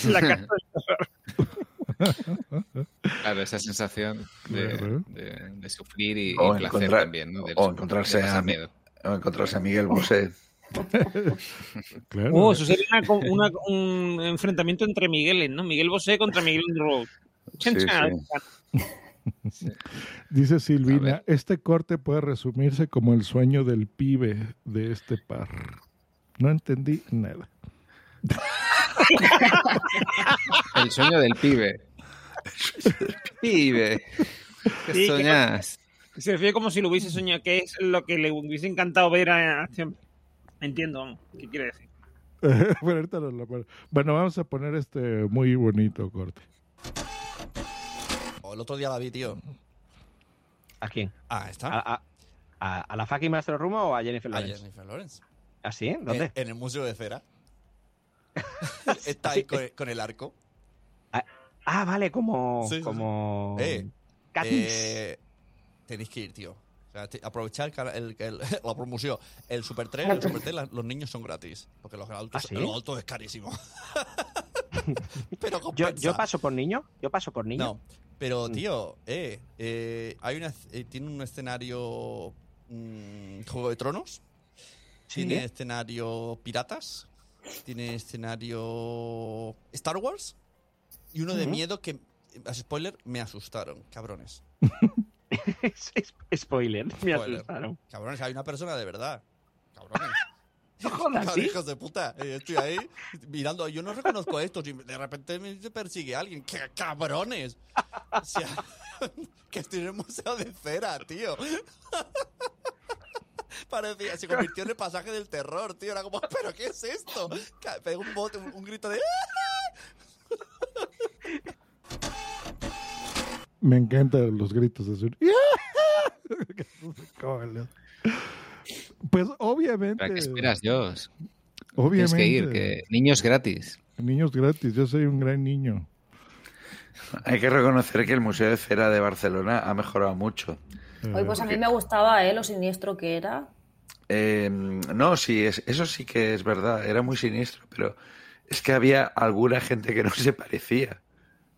en la casa del terror. Claro, esa sensación de, Claro. de- de sufrir y, y placer encontrar- también, ¿no? De- o encontrarse a, Mi- miedo. O encontrarse a Miguel Bosé. Claro. Oh, eso sería una con- una- un enfrentamiento entre Migueles, ¿no? Miguel Bosé contra Miguel. Chan, Sí. Dice Silvina, este corte puede resumirse como el sueño del pibe de este par. No entendí nada. El sueño del pibe. pibe. ¿Qué Sí, soñás? Se refiere como si lo hubiese soñado, que es lo que le hubiese encantado ver a acción. Entiendo, vamos, ¿qué quiere decir? bueno, ahorita nos lo pon- Bueno, vamos a poner este muy bonito corte. O el otro día la vi, tío. ¿A quién? Ah, está. ¿A, a, a, a la fucking Maestro Rumo o a Jennifer A Lawrence? Jennifer Lawrence. ¿Ah, sí? ¿Dónde? En, en el Museo de Cera. Está ahí con, el- con el arco. Ah, vale, como. Sí, sí, sí. como... Eh, Catis. eh, tenéis que ir, tío. O sea, te- aprovechar el, el- el- la promoción. El Super 3, el Super 3, la- los niños son gratis. Porque los altos, ¿Ah, sí? los altos es carísimo. pero yo, yo paso por niño. Yo paso por niño. No, pero tío, eh, eh, hay una, eh, tiene un escenario mm, Juego de Tronos. Tiene escenario Piratas. Tiene escenario Star Wars. Y uno de miedo que, a spoiler, me asustaron, cabrones. Spoiler, me Spoiler. asustaron. Cabrones, hay una persona de verdad. Cabrones. No jodas, ¿sí? hijos de puta. Eh, Estoy ahí mirando. Yo no reconozco esto. De repente me persigue alguien. ¡Qué cabrones! O sea, que estoy en el museo de cera, tío. Parecía, se convirtió en el pasaje del terror, tío. Era como, ¿pero qué es esto? Pegó un, bote, un, un grito de. Me encantan los gritos de su... Pues obviamente... ¿Para qué esperas, Dios? Obviamente. Tienes que ir, que niños gratis. Niños gratis, yo soy un gran niño. Hay que reconocer que el Museo de Cera de Barcelona ha mejorado mucho. Hoy pues a mí me gustaba ¿eh? lo siniestro que era. Eh, no, sí, es, eso sí que es verdad, era muy siniestro, pero es que había alguna gente que no se parecía.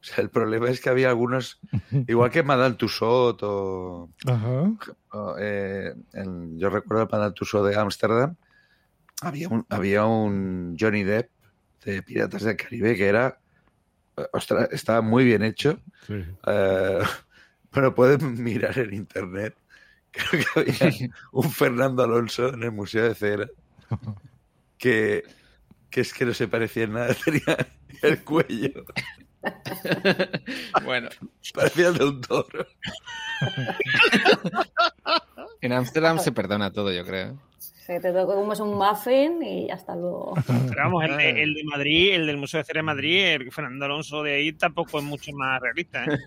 O sea, el problema es que había algunos, igual que Madame Tussauds o, Ajá. o, eh, yo recuerdo el Madame Tussauds de Ámsterdam, había un, había un Johnny Depp de Piratas del Caribe que era, ostras, estaba muy bien hecho. Sí. Eh, pero pueden mirar en internet. Creo que había un Fernando Alonso en el Museo de Cera que, que es que no se parecía en nada, tenía el cuello. Bueno. Parecía el de un toro. En Ámsterdam se perdona todo, yo creo. Se te toca comes un muffin y hasta luego. Pero vamos, el de, el de Madrid, el del Museo de Cera de Madrid, el Fernando Alonso de ahí tampoco es mucho más realista. ¿eh?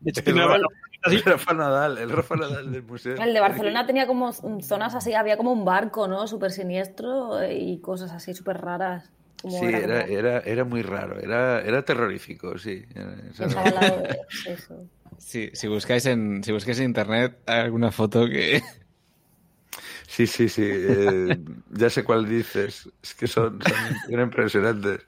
De hecho, El, Rafa- el Rafa Nadal, el Rafa Nadal del museo. El de Barcelona tenía como zonas así, había como un barco, ¿no? Súper siniestro y cosas así súper raras. Como Sí, era era, era, era muy raro, era, era terrorífico, sí. Eso. Si buscáis en, si buscáis en internet hay alguna foto que Sí, sí, sí. eh, ya sé cuál dices. Es que son, son eran impresionantes.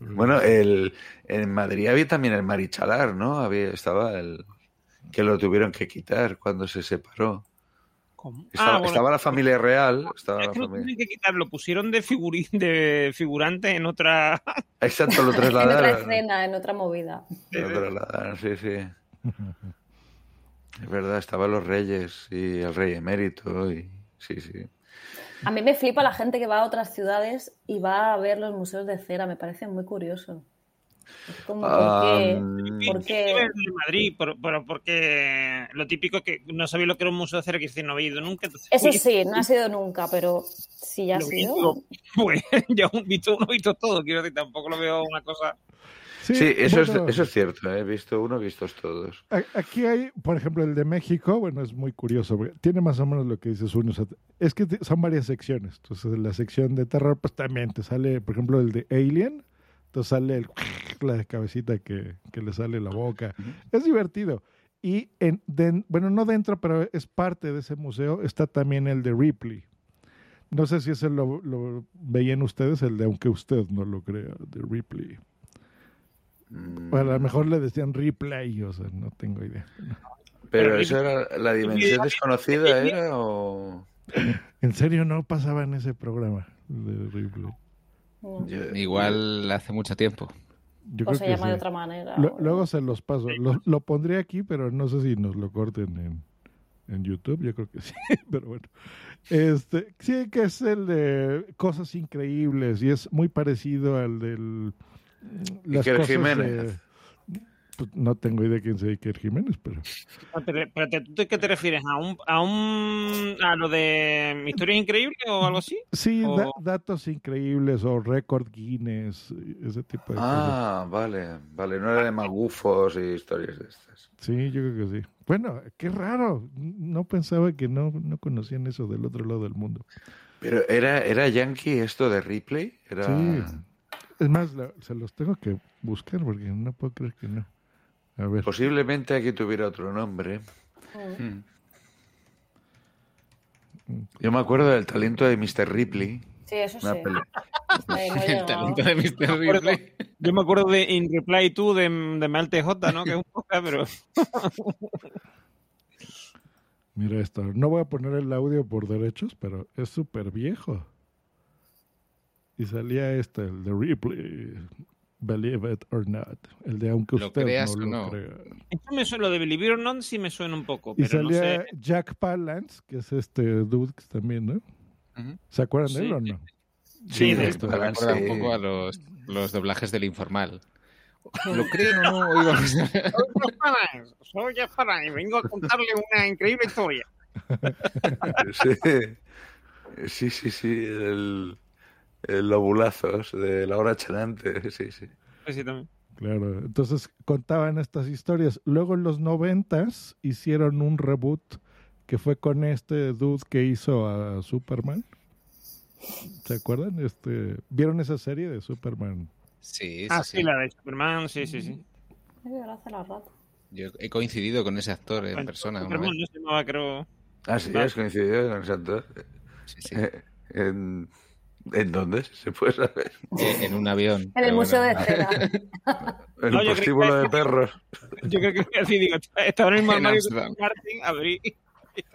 bueno, el, en Madrid había también el Marichalar, ¿no? Había, estaba el que lo tuvieron que quitar cuando se separó. Estaba, Ah, bueno. estaba la familia real. Estaba Es la que lo familia... tienen que quitar, lo pusieron de, figuri- de figurante en otra. Exacto, lo En otra trasladaron. escena, en otra movida. Lo trasladaron, sí, sí. Es verdad, estaban los reyes y el rey emérito y sí, sí. A mí me flipa la gente que va a otras ciudades y va a ver los museos de cera, me parece muy curioso. ¿Por qué? mm. ¿Por qué? Madrid, pero, pero porque lo típico es que no sabéis lo que era un museo de cera, que decir, no habéis ido nunca. entonces, Eso uy, sí, no ha sido nunca, pero si ya ha sido. Pues ya un visto uno, visto todo. Quiero decir, tampoco lo veo una cosa. Sí, eso, bueno. es, eso es cierto, ¿eh? he visto uno, vistos todos. Aquí hay, por ejemplo, el de México, bueno, es muy curioso, porque tiene más o menos lo que dices uno. o sea, es que son varias secciones. Entonces, en la sección de terror, pues también te sale, por ejemplo, el de Alien. Entonces sale el, la cabecita que, que le sale la boca. Es divertido. Y, en, bueno, no dentro, pero es parte de ese museo, está también el de Ripley. No sé si ese lo, lo veían ustedes, el de aunque usted no lo crea, de Ripley. Mm, O a lo mejor le decían replay, o sea, no tengo idea. Pero eso era la dimensión desconocida, ¿era? O... En serio, no pasaba en ese programa de Ripley. igual hace mucho tiempo. Yo o creo se que llama de otra manera. Lo- o- luego se los paso. Lo, lo pondré aquí, pero no sé si nos lo corten en, en YouTube. Yo creo que sí, pero bueno. Este, sí, que es el de cosas increíbles y es muy parecido al del. Las Iker cosas Jiménez. de- no tengo idea quién sea Iker Jiménez, pero. Ah, Pero, te- ¿tú te- qué te refieres? ¿A un, a un a lo de mi historia es increíble o algo así? Sí, O- da- datos increíbles o récord Guinness, ese tipo de cosas. Ah, vale, vale, no era de magufos y historias de estas. Sí, yo creo que sí. Bueno, qué raro. No pensaba que no, no conocían eso del otro lado del mundo. Pero era, era yankee esto de Ripley, era Sí. Es más, la- se los tengo que buscar porque no puedo creer que no. A ver. posiblemente aquí tuviera otro nombre. Mm. Yo me acuerdo del talento de Mr. Ripley. Sí, eso sí. El talento de Mr. Yo me acuerdo- Ripley. Yo me acuerdo de In Reply To de, de Mal TJ, ¿no? Que es un podcast, pero. Mira esto. No voy a poner el audio por derechos, pero es súper viejo. Y salía este, el de Ripley. Believe it or not. El de aunque Lo usted creas no o lo no. crea. Esto me suena, lo de Believe It or Not sí me suena un poco, Y pero no salía sé. Jack Palance, que es este dude que también, ¿no? ¿Se acuerdan de él o no? Sí, de esto me recuerda un poco a los, los doblajes del informal. ¿Lo creen o no? Soy Farah, soy Jeff Farah y vengo a contarle una increíble historia. Sí, sí, sí, sí, el, el lobulazos de la hora chanante, sí, sí. Sí, también. Claro, entonces contaban estas historias. Luego en los noventas hicieron un reboot que fue con este dude que hizo a Superman. ¿Se acuerdan? Este, ¿Vieron esa serie de Superman? Sí, Ah, sí, sí, sí. la de Superman, sí, sí, sí. Yo he coincidido con ese actor en persona. una Superman vez. no se llamaba, creo. Ah, sí, has coincidido con ese actor. Eh, ¿En, ¿En dónde? ¿Se puede saber? Eh, en un avión. En el Museo bueno. de Cera. En No, un que- de perros. Yo creo que así digo, estaba en el mismo armario Martin, abrí.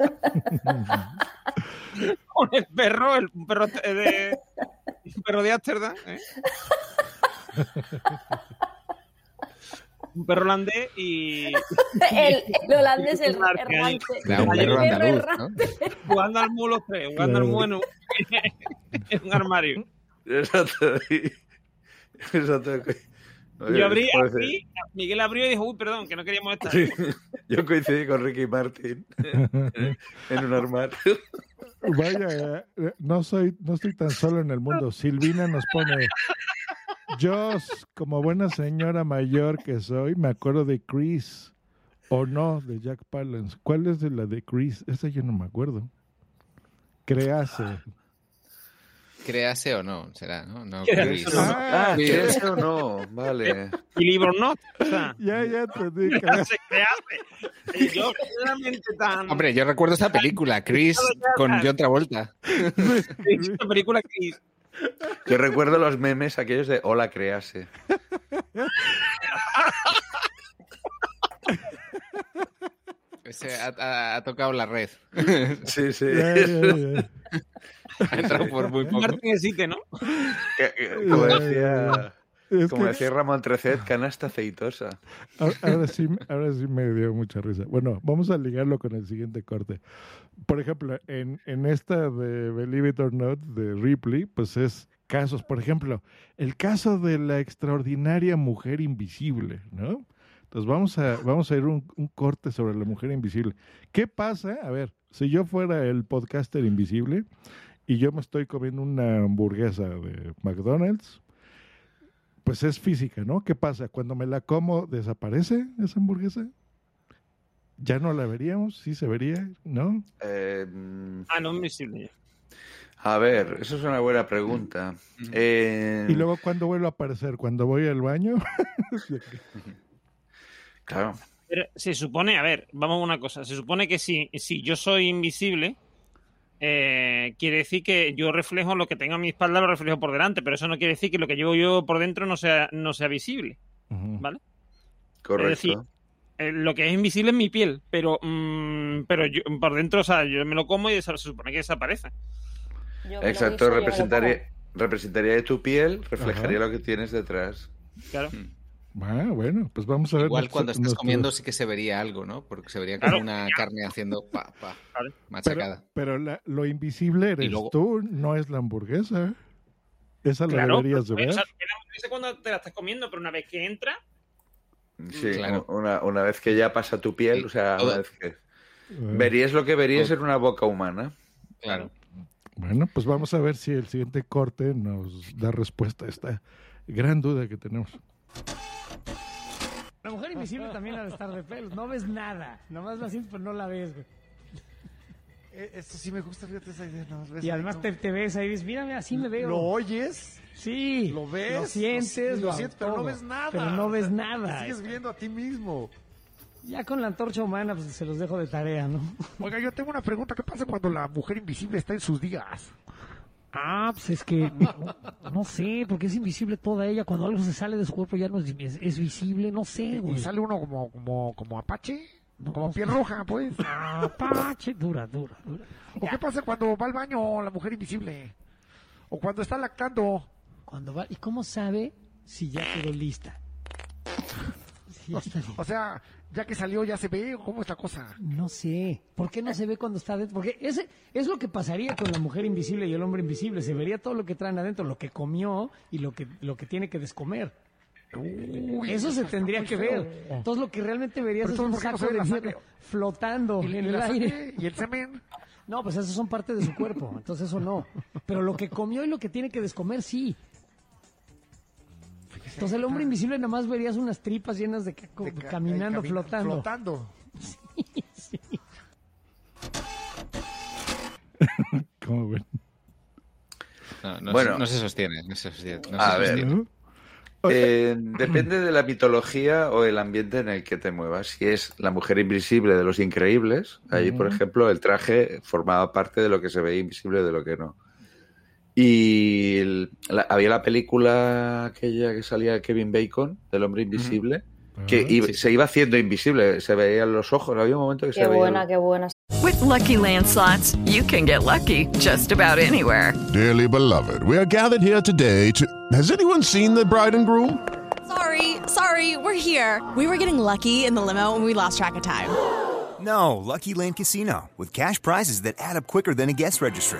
Con el perro, el un perro de. Un perro de Ámsterdam, ¿eh? Un perro holandés y. El, el holandés, el Martin ahí. errante. Claro, un El perro andaluz. Jugando al mulo los tres, jugando al mulo en un, armario. Exacto. y- Exacto. Oye, Yo abrí, puede ser. abrí, Miguel abrió y dijo, uy, perdón, que no queríamos estar. Sí, Yo coincidí con Ricky Martin en un armario. Vaya, eh, no soy, no estoy tan solo en el mundo. Silvina nos pone. Yo, como buena señora mayor que soy, me acuerdo de Chris. O no, de Jack Palance. ¿Cuál es de la de Chris? Esa yo no me acuerdo. Crease. Créase o no, será, ¿no? No, Créase Chris. o no. Ah, Sí. ¿quieres o no? Vale. Y libro no. O sea, Ya, ya entendí. no se crease. Y yo, realmente tan. Hombre, yo recuerdo esta película, Chris con John Travolta. Esta película que Yo recuerdo los memes aquellos de Hola, créase. Ese ha, ha- ha tocado la red. Sí, sí. Ya, ya, ya. Ha entrado por muy poco. Martín existe, ¿no? Como decía, Es como que- decía Ramón Trecet, canasta aceitosa. Ahora, ahora sí, ahora sí me dio mucha risa. Bueno, vamos a ligarlo con el siguiente corte. Por ejemplo, en, en esta de Believe It or Not de Ripley, pues es casos, por ejemplo, el caso de la extraordinaria mujer invisible, ¿no? Entonces vamos a, vamos a ir un, un corte sobre la mujer invisible. ¿Qué pasa? A ver, si yo fuera el podcaster invisible y yo me estoy comiendo una hamburguesa de McDonald's, pues es física, ¿no? ¿Qué pasa? Cuando me la como, ¿desaparece esa hamburguesa? ¿Ya no la veríamos? ¿Sí se vería? ¿No? Eh, mm, Ah, no, invisible. a ver, eso es una buena pregunta. Eh, Y luego, ¿cuándo vuelve a aparecer? ¿Cuando voy al baño? Claro. Pero se supone, a ver, vamos a una cosa. Se supone que si, si yo soy invisible, eh, quiere decir que yo reflejo lo que tengo a mi espalda, lo reflejo por delante, pero eso no quiere decir que lo que llevo yo por dentro no sea, no sea visible. ¿Vale? Correcto. Es decir, eh, lo que es invisible es mi piel, pero, mm, pero yo, por dentro, o sea, yo me lo como y se supone que desaparece. Exacto, representaría, representaría tu piel, reflejaría lo que tienes detrás. Claro. Ah, bueno, pues vamos a ver. Igual nuestro- cuando estás nuestro- comiendo sí que se vería algo, ¿no? Porque se vería como Claro. una carne haciendo pa, pa, Pero, machacada. pero la- lo invisible eres luego- tú, no es la hamburguesa. Esa la Claro, deberías de pues, ver. o sea, no sé cuando te la estás comiendo, pero una vez que entra, Sí, Claro. una, una vez que ya pasa tu piel, o sea, una vez que... Verías lo que verías en una boca humana. Claro. Bueno, pues vamos a ver si el siguiente corte nos da respuesta a esta gran duda que tenemos. La mujer invisible también ha de estar de pelos. No ves nada. Nomás la sientes, pero no la ves, güey. Eh, Esto sí me gusta, fíjate esa idea. ¿no? ¿Ves Y ahí además te, te ves ahí y dices, mira, así me veo. ¿Lo oyes? Sí. ¿Lo ves? Lo sientes. Lo, sientes, pero no todo. ves nada. Pero no ves nada. Sigues viendo a ti mismo. Ya con la antorcha humana, pues se los dejo de tarea, ¿no? Oiga, yo tengo una pregunta. ¿Qué pasa cuando la mujer invisible está en sus días? Ah, pues es que no sé, porque es invisible toda ella. Cuando algo se sale de su cuerpo ya no es, es- es visible, no sé, ¿Y güey. sale uno como, como, como Apache? Como piel roja, pues. Apache, dura, dura, dura. ¿O qué pasa cuando va al baño la mujer invisible? O cuando está lactando. Cuando va, ¿Y cómo sabe si ya quedó lista? Si ya está lista. O sea, ya que salió, ya se ve. ¿o ¿Cómo es la cosa? No sé. ¿Por qué no se ve cuando está adentro? Porque ese es lo que pasaría con la mujer invisible y el hombre invisible. Se vería todo lo que traen adentro, lo que comió y lo que, lo que tiene que descomer. Eso se tendría que feo. ver. Entonces lo que realmente verías es un entonces, ¿por saco no de sangre? flotando ¿Y en el aire. ¿Y el semen? No, pues eso son parte de su cuerpo, entonces eso no. Pero lo que comió y lo que tiene que descomer, sí. Entonces el hombre invisible nada más verías unas tripas llenas de, caco- De ca- caminando, camina- flotando. Flotando. ¿Cómo ven? No, no, Bueno. se- no se sostiene. No se sostiene. no A se ver. sostiene. Eh, depende de la mitología o el ambiente en el que te muevas. Si es la mujer invisible de los increíbles, ahí, por ejemplo, el traje formaba parte de lo que se veía invisible de lo que no. Y el- la- había la película aquella que salía Kevin Bacon, del hombre invisible, que Ah, iba- sí. se iba haciendo invisible, se veían los ojos, había un momento que Qué se veía buena, qué buena. With Lucky Land slots, you can get lucky just about anywhere. Dearly beloved, we are gathered here today to. Has anyone seen the bride and groom? Sorry, sorry, we're here. We were getting lucky in the limo and we lost track of time. No, Lucky Land Casino, with cash prizes that add up quicker than a guest registry.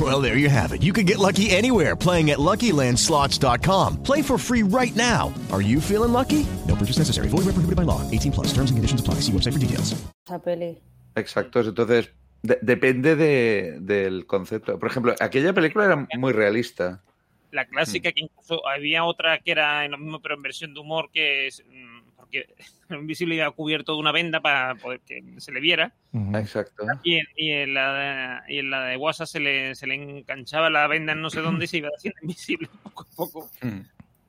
Well, there you have it. You can get lucky anywhere playing at LuckyLandSlots.com. Play for free right now. Are you feeling lucky? No purchase necessary. Void where prohibited by law. 18 plus. Terms and conditions apply. See website for details. Esa peli. Exacto, entonces de- depende de- del concepto. Por ejemplo, aquella película era muy realista. La clásica que incluso había otra que era en lo mismo, pero en versión de humor, que es mm, porque el invisible iba cubierto de una venda para poder que se le viera. Exacto. Y en, y en la de, y en la de WhatsApp se le, se le enganchaba la venda en no sé dónde y se iba haciendo invisible poco a poco.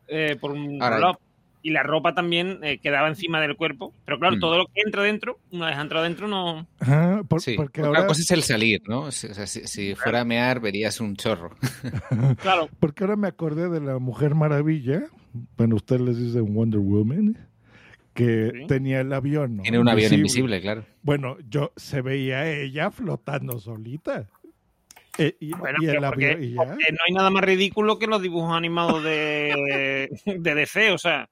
eh, por un lado. Y la ropa también eh, quedaba encima del cuerpo. Pero claro, Mm. todo lo que entra dentro, una vez entrado dentro, no. Ajá, por- Sí, porque otra ahora, cosa es el salir, ¿no? O sea, si, si fuera a mear, verías un chorro. Claro. porque ahora me acordé de la Mujer Maravilla, bueno, ustedes les dicen Wonder Woman, que Sí. tenía el avión, ¿no? Tiene un avión invisible, claro. Bueno, yo se veía ella flotando solita. Eh, y, Bueno, y el porque- avión y ya. porque no hay nada más ridículo que los dibujos animados de, de DC. O sea,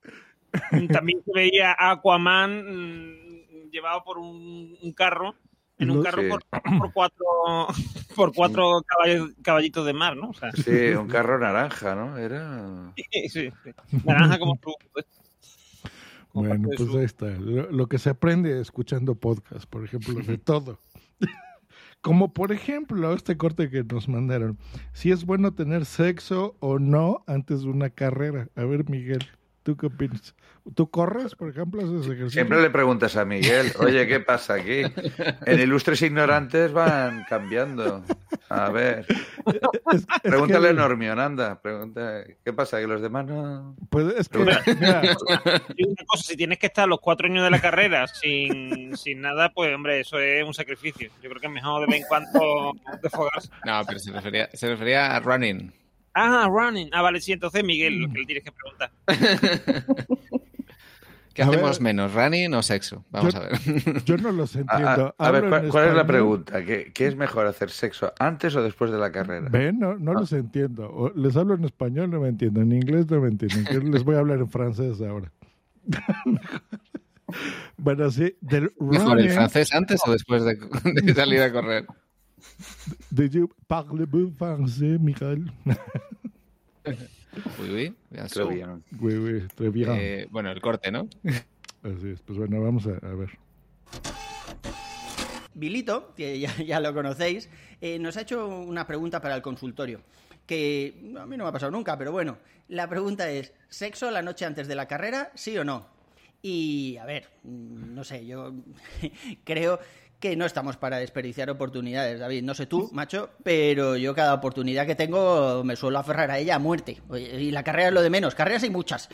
también se veía a Aquaman mm, llevado por un, un carro, en un carro Sí. por, por cuatro, por cuatro caballos- caballitos de mar, ¿no? O sea, Sí, un carro naranja, ¿no? Era. sí, sí. Naranja como tú. Bueno, pues su- ahí está. Lo, lo que se aprende escuchando podcast, por ejemplo, de todo. Como por ejemplo este corte que nos mandaron. Si es bueno tener sexo o no antes de una carrera. A ver, Miguel, ¿tú qué opinas? ¿Tú corres, por ejemplo? ¿Haces ejercicio? Siempre le preguntas a Miguel, oye, ¿qué pasa aquí? En Ilustres Ignorantes van cambiando. A ver. Pregúntale a Normion, anda. Pregunta, ¿qué pasa? ¿Que los demás no...? Pues es que, mira, una cosa, si tienes que estar los cuatro años de la carrera sin, sin nada, pues hombre, eso es un sacrificio. Yo creo que es mejor de vez en cuando desfogarse. No, pero se refería, se refería a running. Ah, running. Ah, vale, sí, entonces Miguel, lo que le tienes que preguntar. ¿Qué A hacemos ver. menos, running o sexo? Vamos Yo- a ver. yo no los entiendo. a- a ver, ¿cuál, en cuál es la pregunta? ¿Qué, qué es mejor hacer sexo antes o después de la carrera? Ven, no, no los entiendo. O les hablo en español, no me entienden. En inglés no me entienden. Que Les voy a hablar en francés ahora. bueno, sí, del ¿Mejor el running- francés antes o después de, de salir a correr? De you parlez-vous français, Michael? Uy, uy, bien, bien. Oui, oui, très bien. Eh, bueno, el corte, ¿no? Así es. Pues bueno, vamos a, a ver. Vilito, que ya, ya lo conocéis, eh, nos ha hecho una pregunta para el consultorio, que a mí no me ha pasado nunca, pero bueno, la pregunta es, ¿sexo la noche antes de la carrera, sí o no? Y, a ver, mm, no sé, yo creo que no estamos para desperdiciar oportunidades, David. No sé tú, macho, pero yo cada oportunidad que tengo me suelo aferrar a ella a muerte. Y la carrera es lo de menos. Carreras hay muchas.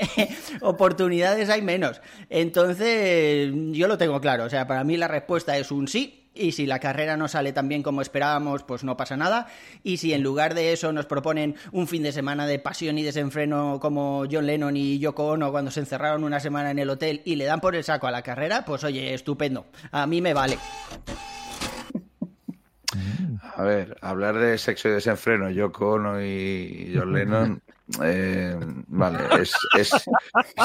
oportunidades hay menos. Entonces, yo lo tengo claro. O sea, para mí la respuesta es un sí. Y si la carrera no sale tan bien como esperábamos, pues no pasa nada. Y si en lugar de eso nos proponen un fin de semana de pasión y desenfreno como John Lennon y Yoko Ono cuando se encerraron una semana en el hotel y le dan por el saco a la carrera, pues oye, estupendo. A mí me vale. A ver, hablar de sexo y desenfreno, Yoko Ono y John Lennon, eh, vale, es, es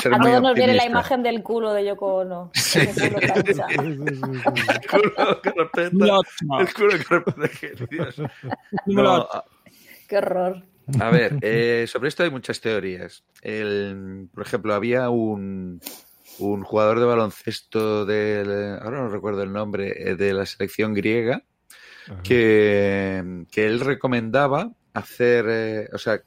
ser A muy todos nos viene la imagen del culo de Yoko Ono. Sí. Culo cancha. El culo que respeta, el culo que respeta. No, Qué horror. A ver, eh, sobre esto hay muchas teorías. El, por ejemplo, había un, un jugador de baloncesto del, ahora no recuerdo el nombre, eh, de la selección griega, que, que él recomendaba hacer, eh, o sea,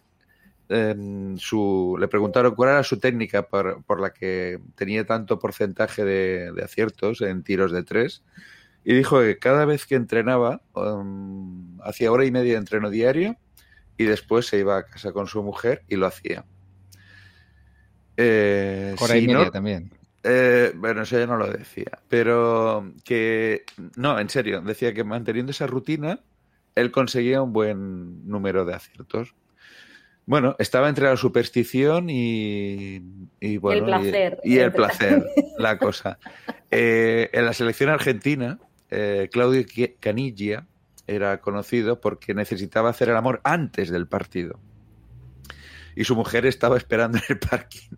em, su, le preguntaron cuál era su técnica por, por la que tenía tanto porcentaje de, de aciertos en tiros de tres. Y dijo que cada vez que entrenaba, um, hacía hora y media de entreno diario y después se iba a casa con su mujer y lo hacía. Eh, Hora y media no- también. eh, bueno, eso ya no lo decía. Pero que, no, en serio, decía que manteniendo esa rutina, él conseguía un buen número de aciertos. Bueno, estaba entre la superstición y, y bueno, y- placer. Y, el placer, la cosa. Eh, en la selección argentina, eh, Claudio Caniggia era conocido porque necesitaba hacer el amor antes del partido. Y su mujer estaba esperando en el parking.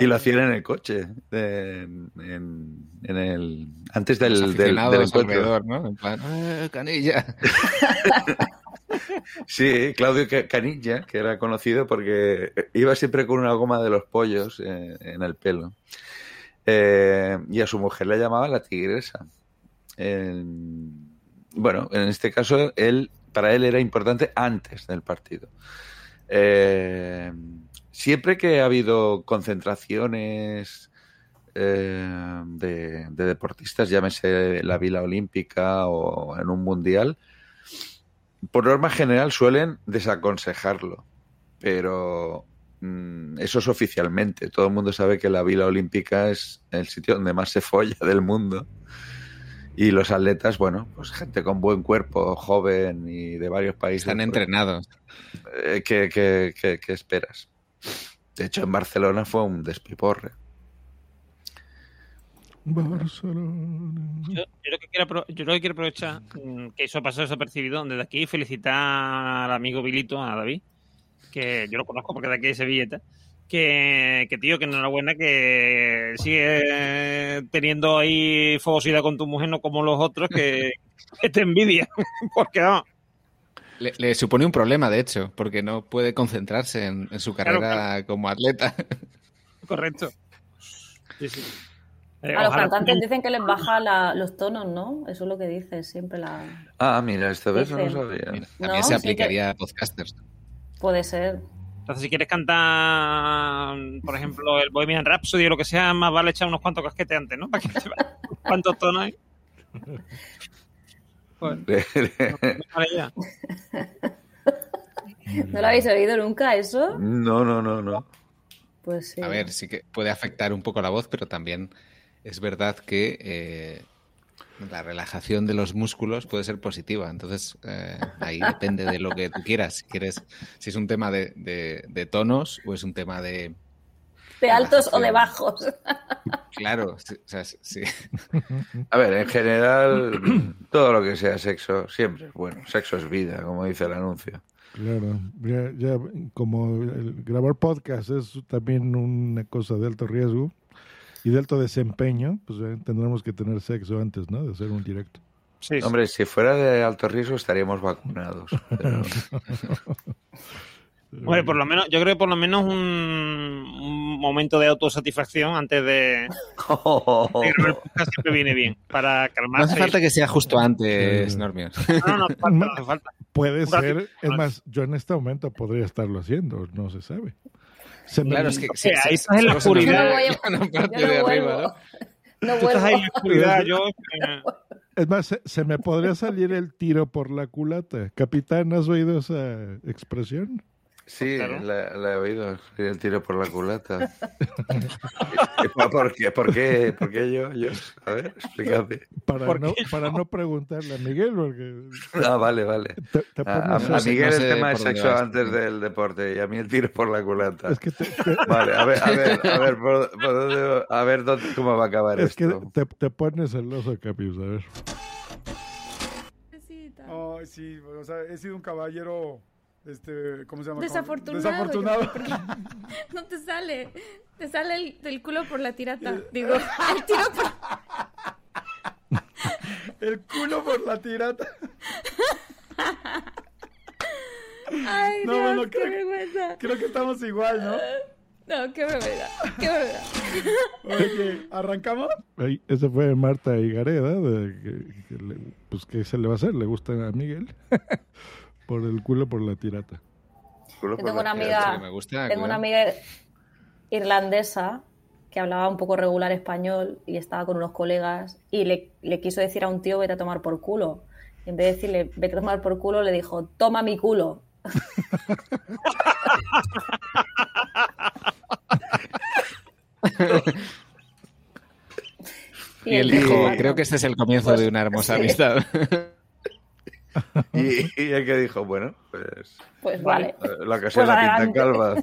Y lo hacían en el coche, en, en el antes del, Los del, del encuentro. ¿no? En plan, "Eh, canilla. Sí, Claudio Ca- Canilla, que era conocido porque iba siempre con una goma de los pollos eh, en el pelo. Eh, y a su mujer la llamaba la tigresa. Eh, bueno, en este caso, él, para él era importante antes del partido. Eh, siempre que ha habido concentraciones eh, de, de deportistas, llámese la Vila Olímpica o en un mundial, por norma general suelen desaconsejarlo, pero mm, eso es oficialmente. Todo el mundo sabe que la Vila Olímpica es el sitio donde más se folla del mundo. Y los atletas, bueno, pues gente con buen cuerpo, joven y de varios países. Están pues, entrenados. eh, ¿qué, qué- qué- qué esperas? De hecho, en Barcelona fue un despiporre. Barcelona. Yo, yo lo que quiero, apro- yo lo que quiero aprovechar, mm, que eso pasó desapercibido, desde aquí felicitar al amigo Vilito, a David, que yo lo conozco porque de aquí de Sevilleta, que, que tío, que enhorabuena, que sigue teniendo ahí fogosidad con tu mujer, no como los otros, que, que te envidia, porque vamos, Le, le supone un problema, de hecho, porque no puede concentrarse en, en su Claro, carrera como atleta. correcto. Sí, sí. Eh, A los cantantes dicen que les baja la- los tonos, ¿no? Eso es lo que dice siempre la... Ah, mira, esta vez no lo Dicen. sabía. También No, se sí aplicaría a podcasters. Puede ser. Entonces, si quieres cantar, por ejemplo, el Bohemian Rhapsody o lo que sea, más vale echar unos cuantos casquetes antes, ¿no? Para que te va- ¿Cuántos tonos hay? ¿No lo habéis oído nunca eso? No, no, no, no. Pues sí. A ver, sí que puede afectar un poco la voz, pero también es verdad que eh, la relajación de los músculos puede ser positiva. Entonces, eh, ahí depende de lo que tú quieras. Si quieres, si es un tema de, de- de tonos o es un tema de. ¿De altos o de bajos? Claro, sí, o sea, sí. A ver, en general, todo lo que sea sexo siempre es bueno. Sexo es vida, como dice el anuncio. Claro, ya, ya como el grabar podcast es también una cosa de alto riesgo y de alto desempeño, pues eh, tendremos que tener sexo antes, ¿no? De hacer un directo. Hombre, si fuera de alto riesgo estaríamos vacunados. pero- Hombre, por lo menos, yo creo que por lo menos un, un momento de autosatisfacción antes de, siempre viene bien para No calmarse. hace falta que sea justo antes, Normio. No, no, hace falta, no hace falta. Puede ser, es más, yo en este momento podría estarlo haciendo, no se sabe. Se me- Claro, es que Sí, ahí estás en la oscuridad. no yo no de arriba, vuelvo. ¿no? No Tú estás ahí en la oscuridad, yo... Es más, se, se me podría salir el tiro por la culata. Capitán, ¿has oído esa expresión? Sí, la, la he oído, el tiro por la culata. ¿Y por- ¿Por qué? ¿Por qué? ¿Por qué yo? yo? A ver, explícame. Para, ¿Por no, para preguntarle a Miguel, porque Ah, vale, vale. te, te A, Miguel no el tema dónde sexo vas. antes del deporte y a mí el tiro por la culata. Es que te, te- Vale, a ver, a ver, a ver, por, por dónde, a ver dónde, cómo va a acabar es que esto. te, te pones celoso, Capius. A ver. Ay, sí, o sea, he sido un caballero, este, ¿cómo se llama? Desafortunado. Desafortunado. No te sale. Te sale el, del culo por la tirata. Digo, el tiro por... El culo por la tirata. Ay, No, Dios, bueno, qué creo- vergüenza. Creo que estamos igual, ¿no? No, qué vergüenza. Qué vergüenza. Oye, ¿arrancamos? Ahí, ese fue Marta Higareda. De, que, pues, ¿qué se le va a hacer? ¿Le gusta a Miguel? Por el culo, por la tirata. Yo tengo una amiga, me gusta, tengo una amiga irlandesa que hablaba un poco regular español y estaba con unos colegas y le, le quiso decir a un tío vete a tomar por culo. Y en vez de decirle vete a tomar por culo, le dijo toma mi culo. Y él dijo, creo que este es el comienzo Pues, de una hermosa sí. amistad. Y, y el que dijo, bueno, pues Pues vale. eh, la ocasión Pues la pinta adelante. calva.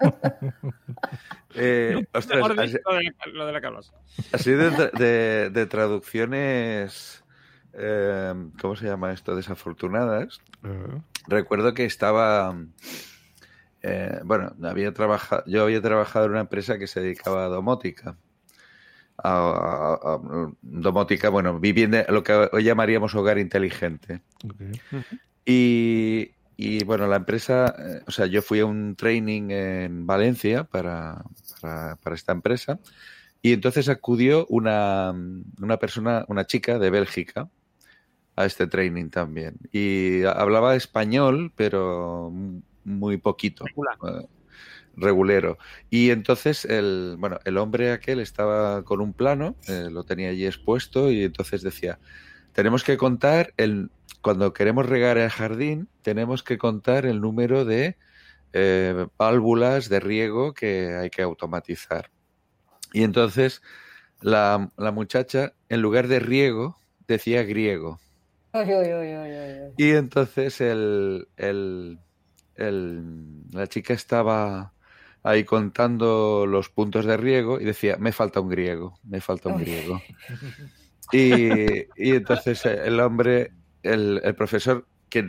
Eh, ostras, así, lo de, la cabras. así de, tra- de- de traducciones, eh, ¿cómo se llama esto? Desafortunadas. Ah, Recuerdo que estaba, eh, bueno, había trabajado, yo había trabajado en una empresa que se dedicaba a domótica. A, a- a- domótica, bueno, vivienda, lo que hoy llamaríamos hogar inteligente. Y, y, bueno, la empresa, eh, o sea, yo fui a un training en Valencia para, para, para esta empresa y entonces acudió una, una persona, una chica de Bélgica a este training también. Y hablaba español, pero muy poquito. Regulero. Y entonces el, bueno, el hombre aquel estaba con un plano, eh, lo tenía allí expuesto y entonces decía, tenemos que contar el cuando queremos regar el jardín, tenemos que contar el número de eh, válvulas de riego que hay que automatizar. Y entonces la, la muchacha, en lugar de riego, decía griego. Y entonces el, el- el- la chica estaba ahí contando los puntos de riego y decía, me falta un griego, me falta un griego. Y, y entonces el hombre, el, el profesor, que,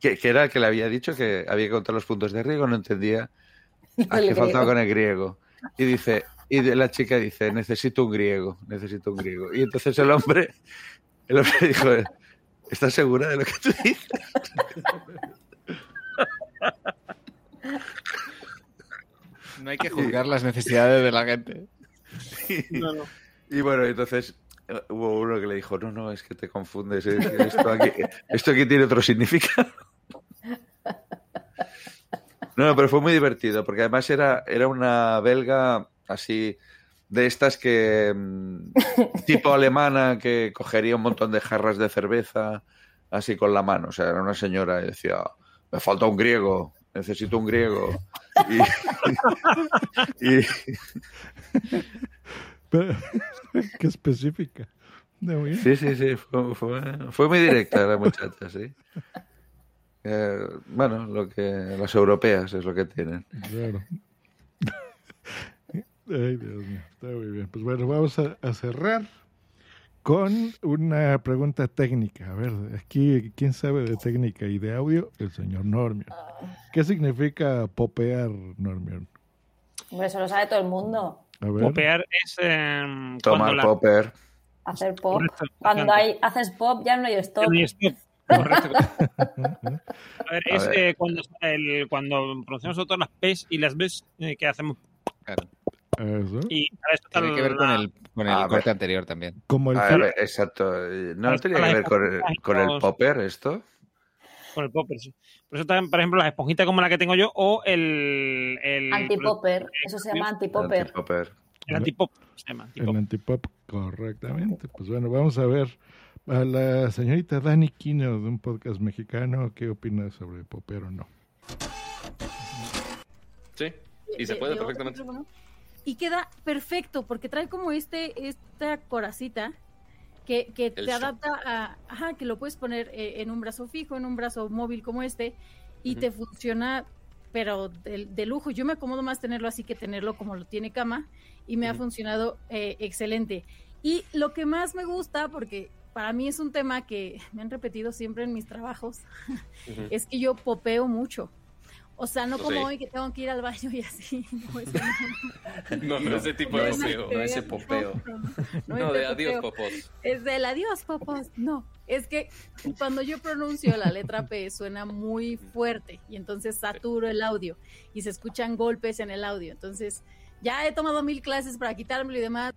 que, que era el que le había dicho que había que contar los puntos de riego, no entendía a qué faltaba con el griego. Y dice, y la chica dice, necesito un griego, necesito un griego. Y entonces el hombre, el hombre dijo, ¿estás segura de lo que tú dices? No hay que juzgar las necesidades de la gente. Y bueno, entonces eh, hubo uno que le dijo, no, no, es que te confundes, eh, esto aquí, esto aquí tiene otro significado. No, no, pero fue muy divertido, porque además era, era una belga así, de estas que, mm, tipo alemana, que cogería un montón de jarras de cerveza así con la mano. O sea, era una señora y decía, me falta un griego, necesito un griego. Y, y- Pero, qué específica. Sí, sí, sí, fue, fue- fue muy directa la muchacha, sí. Eh, bueno, lo que las europeas es lo que tienen. Claro. Ay, Dios mío, está muy bien. Pues bueno, vamos a, a cerrar con una pregunta técnica. A ver, aquí, ¿quién sabe de técnica y de audio? El señor Normion. ¿Qué significa popear, Normion? Hombre, eso lo sabe todo el mundo. A ver. Popear es eh, Tomar la- popper. Hacer pop. Correcto, Cuando hay, haces pop ya no hay stop. No hay stop. Correcto. A ver, A es ver. eh, cuando, el, cuando pronunciamos nosotros las P's y las B's eh, que hacemos. Eso. Y esto Tiene que ver con el, con el ver. corte anterior también. Como el A ver, exacto. ¿No tenía que ver con el, con el popper esto? Con el popper, sí. Por eso también, por ejemplo, las esponjitas como la que tengo yo o el... el Antipopper, eso se llama antipopper. Antipopper. El antipop se llama. El antipop, correctamente. Pues bueno, vamos a ver a la señorita Dani Quino de un podcast mexicano, ¿qué opina sobre popero o no? Sí, y se De- puede perfectamente. Y queda perfecto porque trae como este esta coracita que, que te shock. adapta a, ajá, que lo puedes poner eh, en un brazo fijo, en un brazo móvil como este y te funciona pero de, de lujo. Yo me acomodo más tenerlo así que tenerlo como lo tiene cama y me ha funcionado eh, excelente. Y lo que más me gusta, porque para mí es un tema que me han repetido siempre en mis trabajos, es que yo popeo mucho. O sea, no como Sí. hoy que tengo que ir al baño y así. No, eso no. No, no ese tipo de No, popeo. no, No ese popeo. no, no, no No, es de adiós, popeo. popos. Es del adiós, popos. No, es que cuando yo pronuncio la letra P suena muy fuerte y entonces saturo el audio y se escuchan golpes en el audio. Entonces, ya he tomado mil clases para quitármelo y demás.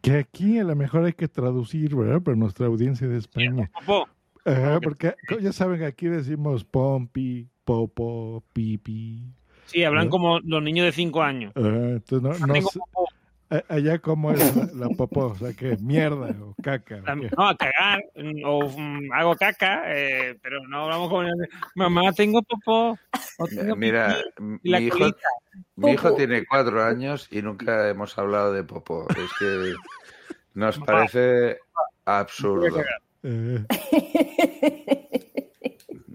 Que aquí a lo mejor hay que traducir, ¿verdad? Para nuestra audiencia de España. Popo. Ajá, porque ya saben aquí decimos pompi, popo, pipi. Sí, hablan ¿no? como los niños de 5 años. Ajá, entonces no, no Tengo sé- allá como es la, la popó, o sea que mierda o caca. No, a cagar, mm, o mm, hago caca, eh, pero no hablamos como... Mamá, tengo popó. o tengo Mira, pipí", m- y la mi hijo, mi hijo Popo. tiene cuatro años y nunca hemos hablado de Popo. Es que nos parece absurdo. Eh,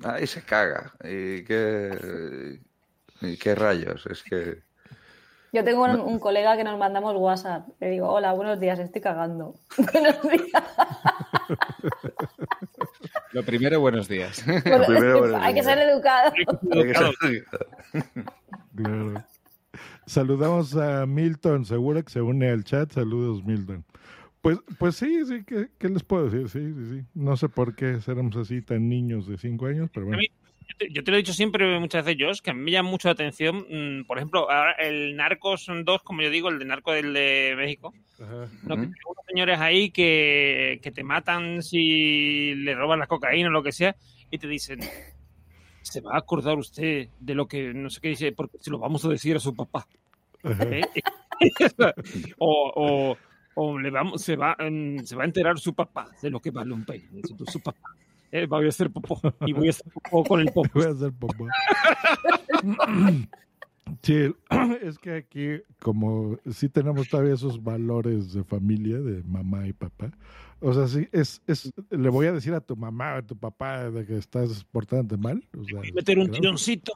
Ahí se caga. ¿Y qué, y qué rayos? Es que... Yo tengo un, un colega que nos mandamos WhatsApp. Le digo, hola, buenos días, estoy cagando. buenos días. Lo primero, buenos días. Bueno, hay que ser educado. Claro. Saludamos a Milton Segura que se une al chat. Saludos, Milton. Pues, pues sí, sí, ¿qué, qué les puedo decir? Sí, sí, sí. No sé por qué seremos así tan niños de cinco años, pero A bueno. mí, yo, te, yo te lo he dicho siempre muchas veces, Josh, que a mí me llama mucho la atención, mm, por ejemplo, ahora el Narcos 2, como yo digo, el de Narco del de México, Ajá. ¿no? que hay unos señores ahí que, que te matan si le roban la cocaína o lo que sea, y te dicen, se va a acordar usted de lo que no sé qué dice, porque se lo vamos a decir a su papá. ¿Eh? o, o, o le vamos, se, va, se va a enterar su papá de lo que vale un peine. Su papá. Eh, voy a hacer popó. Y voy a hacer popó con el popó. Voy a hacer popó. Sí, es que aquí, como sí tenemos todavía esos valores de familia, de mamá y papá, o sea, sí, es, es, le voy a decir a tu mamá o a tu papá de que estás portándote mal. O sea, Voy a meter un tironcito.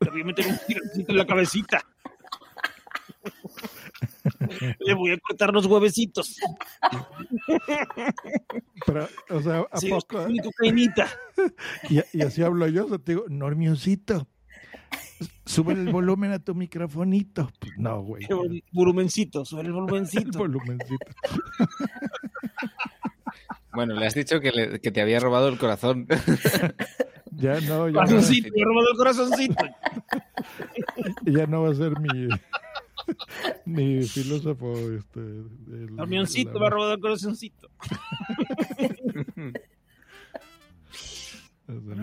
Le voy a meter un tironcito en la cabecita. Le voy a cortar los huevecitos. Pero, o sea, ¿a Sí, poco? mi cocainita. Y, y así hablo yo, o sea, te digo, Normiosito, sube el volumen a tu microfonito. Pues no, güey. Volumencito, sobre el volumencito. El volumencito. Bueno, le has dicho que, le- que te había robado el corazón. Ya no, ya no, Corazoncito, me he robado el corazoncito. ya no va a ser mi, mi filósofo. Este, el- Camioncito, la- me ha robado el corazoncito.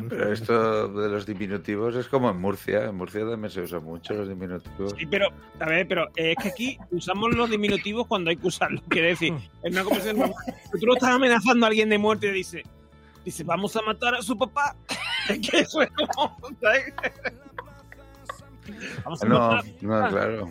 Pero esto de los diminutivos es como en Murcia. En Murcia también se usa mucho los diminutivos. Sí, pero, a ver, pero eh, es que aquí usamos los diminutivos cuando hay que usarlos. Quiere decir, en una conversación normal, tú lo estás amenazando a alguien de muerte y dice, dice, vamos a matar a su papá. Es que eso es como. Vamos a No, no, claro.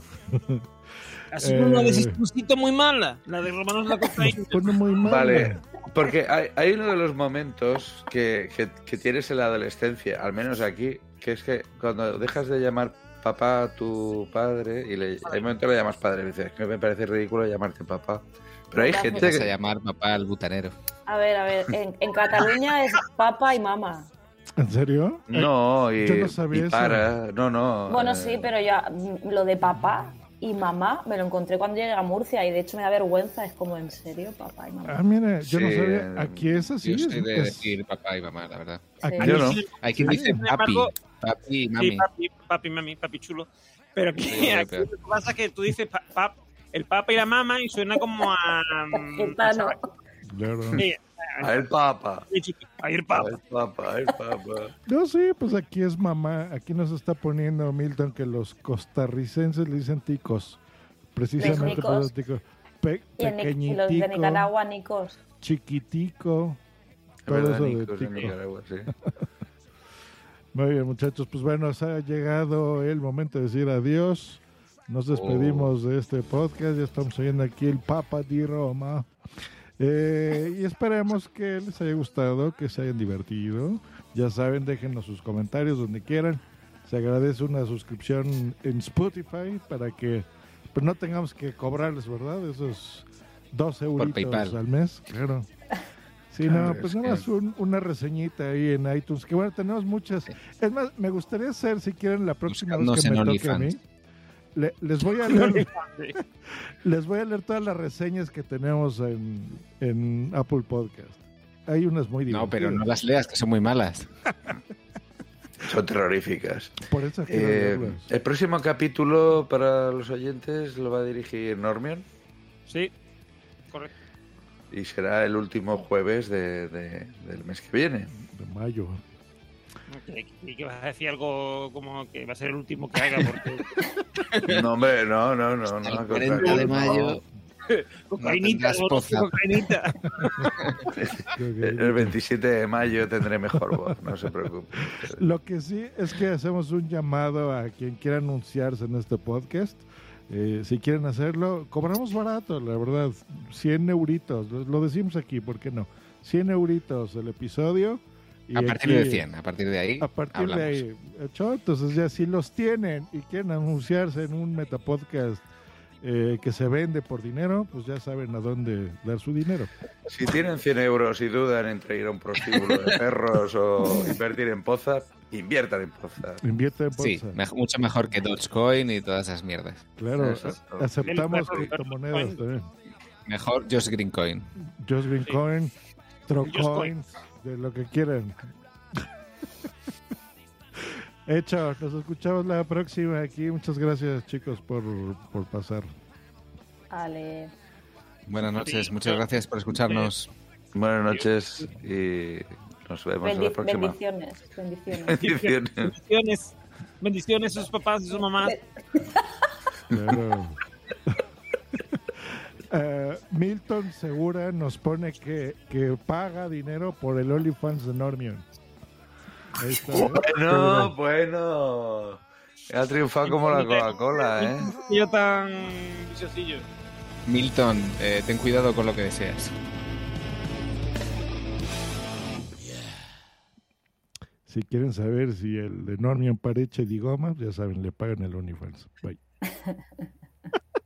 Ha sido una Eh. decisión muy mala, la de robarnos la cocaína. muy Vale, porque hay, hay uno de los momentos que, que- que tienes en la adolescencia, al menos aquí, que es que cuando dejas de llamar papá a tu padre y le, hay un momento que le llamas padre, y dices, que me parece ridículo llamarte papá. Pero hay gente Vas a que... llamar papá al butanero. A ver, a ver, en, en Cataluña es papa y mamá. ¿En serio? No, y, Yo no sabía y eso. para, no, no. Bueno, eh, sí, pero ya mm, lo de papá y mamá me lo encontré cuando llegué a Murcia y de hecho me da vergüenza. Es como, ¿en serio, papá y mamá? Ah, mira, yo no Sí, sabía. Aquí es así. Yo es- soy de es- decir papá y mamá, la verdad. Aquí Yo no. Hay quien Aquí, dice sin papi, papi y Sí, mami. papi, papi, mami, papi chulo. Pero aquí, Sí, lo que pasa es que tú dices pa- pap- el papa y la mamá y suena como a... mm, Gitano. Claro. Sí, A el papa. A ir A papa. el papa, a el papa. No, sí, pues aquí es mamá. Aquí nos está poniendo Milton que los costarricenses le dicen ticos. Precisamente por los ticos. Pe- pequeñitico, los de Nicaragua, Nicos. chiquitico. Todo verdad, eso de tico. Nicaragua, sí. Muy bien, muchachos. Pues bueno, se ha llegado el momento de decir adiós. Nos despedimos de este podcast. Ya estamos oyendo aquí el Papa di Roma. Eh, y esperemos que les haya gustado, que se hayan divertido. Ya saben, déjenos sus comentarios donde quieran. Se agradece una suscripción en Spotify para que pues, no tengamos que cobrarles, ¿verdad? Esos 12 euritos PayPal. al mes. Claro. Sí, no, es pues nada más un- una reseñita ahí en iTunes. Que bueno, tenemos muchas. Es más, me gustaría hacer, si quieren, la próxima vez Buscadnos que me toque a mí. Le- les voy a leer. les voy a leer todas las reseñas que tenemos en, en Apple Podcast. Hay unas muy divertidas. No, pero no las leas, que son muy malas. Son terroríficas. Por eso Eh, el próximo capítulo para los oyentes lo va a dirigir Normion Sí, correcto. y será el último jueves de- de- del mes que viene. De mayo. Que, que- vas a decir algo como que va a ser el último que haga porque No, hombre, no, no, no. no, el al 40 de mayo. cocainita, poza. cocainita. El el 27 de mayo tendré mejor voz, no se preocupe. Lo que sí es que hacemos un llamado a quien quiera anunciarse en este podcast. Eh, si quieren hacerlo, cobramos barato, la verdad. 100 euritos, lo, lo decimos aquí, ¿por qué no? 100 euritos el episodio. Y A partir aquí- de 100, a partir de ahí A partir hablamos. de ahí, hecho, entonces ya si los tienen y quieren anunciarse en un metapodcast eh, que se vende por dinero, pues ya saben a dónde dar su dinero. Si tienen 100 euros y dudan entre ir a un prostíbulo de perros o invertir en poza, inviertan en poza. Invierte en Sí, bolsa. mej- mucho mejor que Dogecoin y todas esas mierdas. Claro, aceptamos criptomonedas también. Mejor Josh Greencoin. Just Green Coin, Just Trocoin, de lo que quieran. Hecho, nos escuchamos la próxima aquí. Muchas gracias chicos por, por pasar. Ale. Buenas noches, muchas gracias por escucharnos. Buenas noches y nos vemos en la próxima. bendiciones, bendiciones. Bendiciones. Bendiciones. Bendiciones a sus papás y sus mamás. Claro. Eh, Milton Segura nos pone que, que paga dinero por el OnlyFans de Normion. Está, ¿eh? Bueno, bueno. Ha triunfado como la Coca-Cola, ¿eh? Yo tan viciosillo. Milton, eh, ten cuidado con lo que deseas. Si quieren saber si el de Normion Pareche y Goma, ya saben, le pagan el OnlyFans. Bye.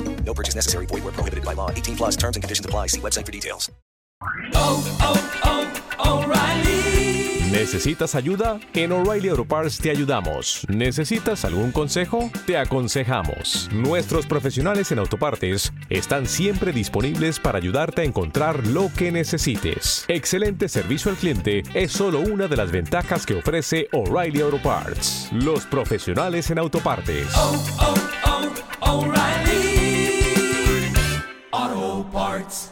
No purchase necessary. Void where prohibited by law. 18 plus terms and conditions apply. See website for details. ¿Necesitas ayuda? En O'Reilly Auto Parts te ayudamos. ¿Necesitas algún consejo? Te aconsejamos. Nuestros profesionales en autopartes están siempre disponibles para ayudarte a encontrar lo que necesites. Excelente servicio al cliente es solo una de las ventajas que ofrece O'Reilly Auto Parts. Los profesionales en autopartes. O'Reilly Auto Parts.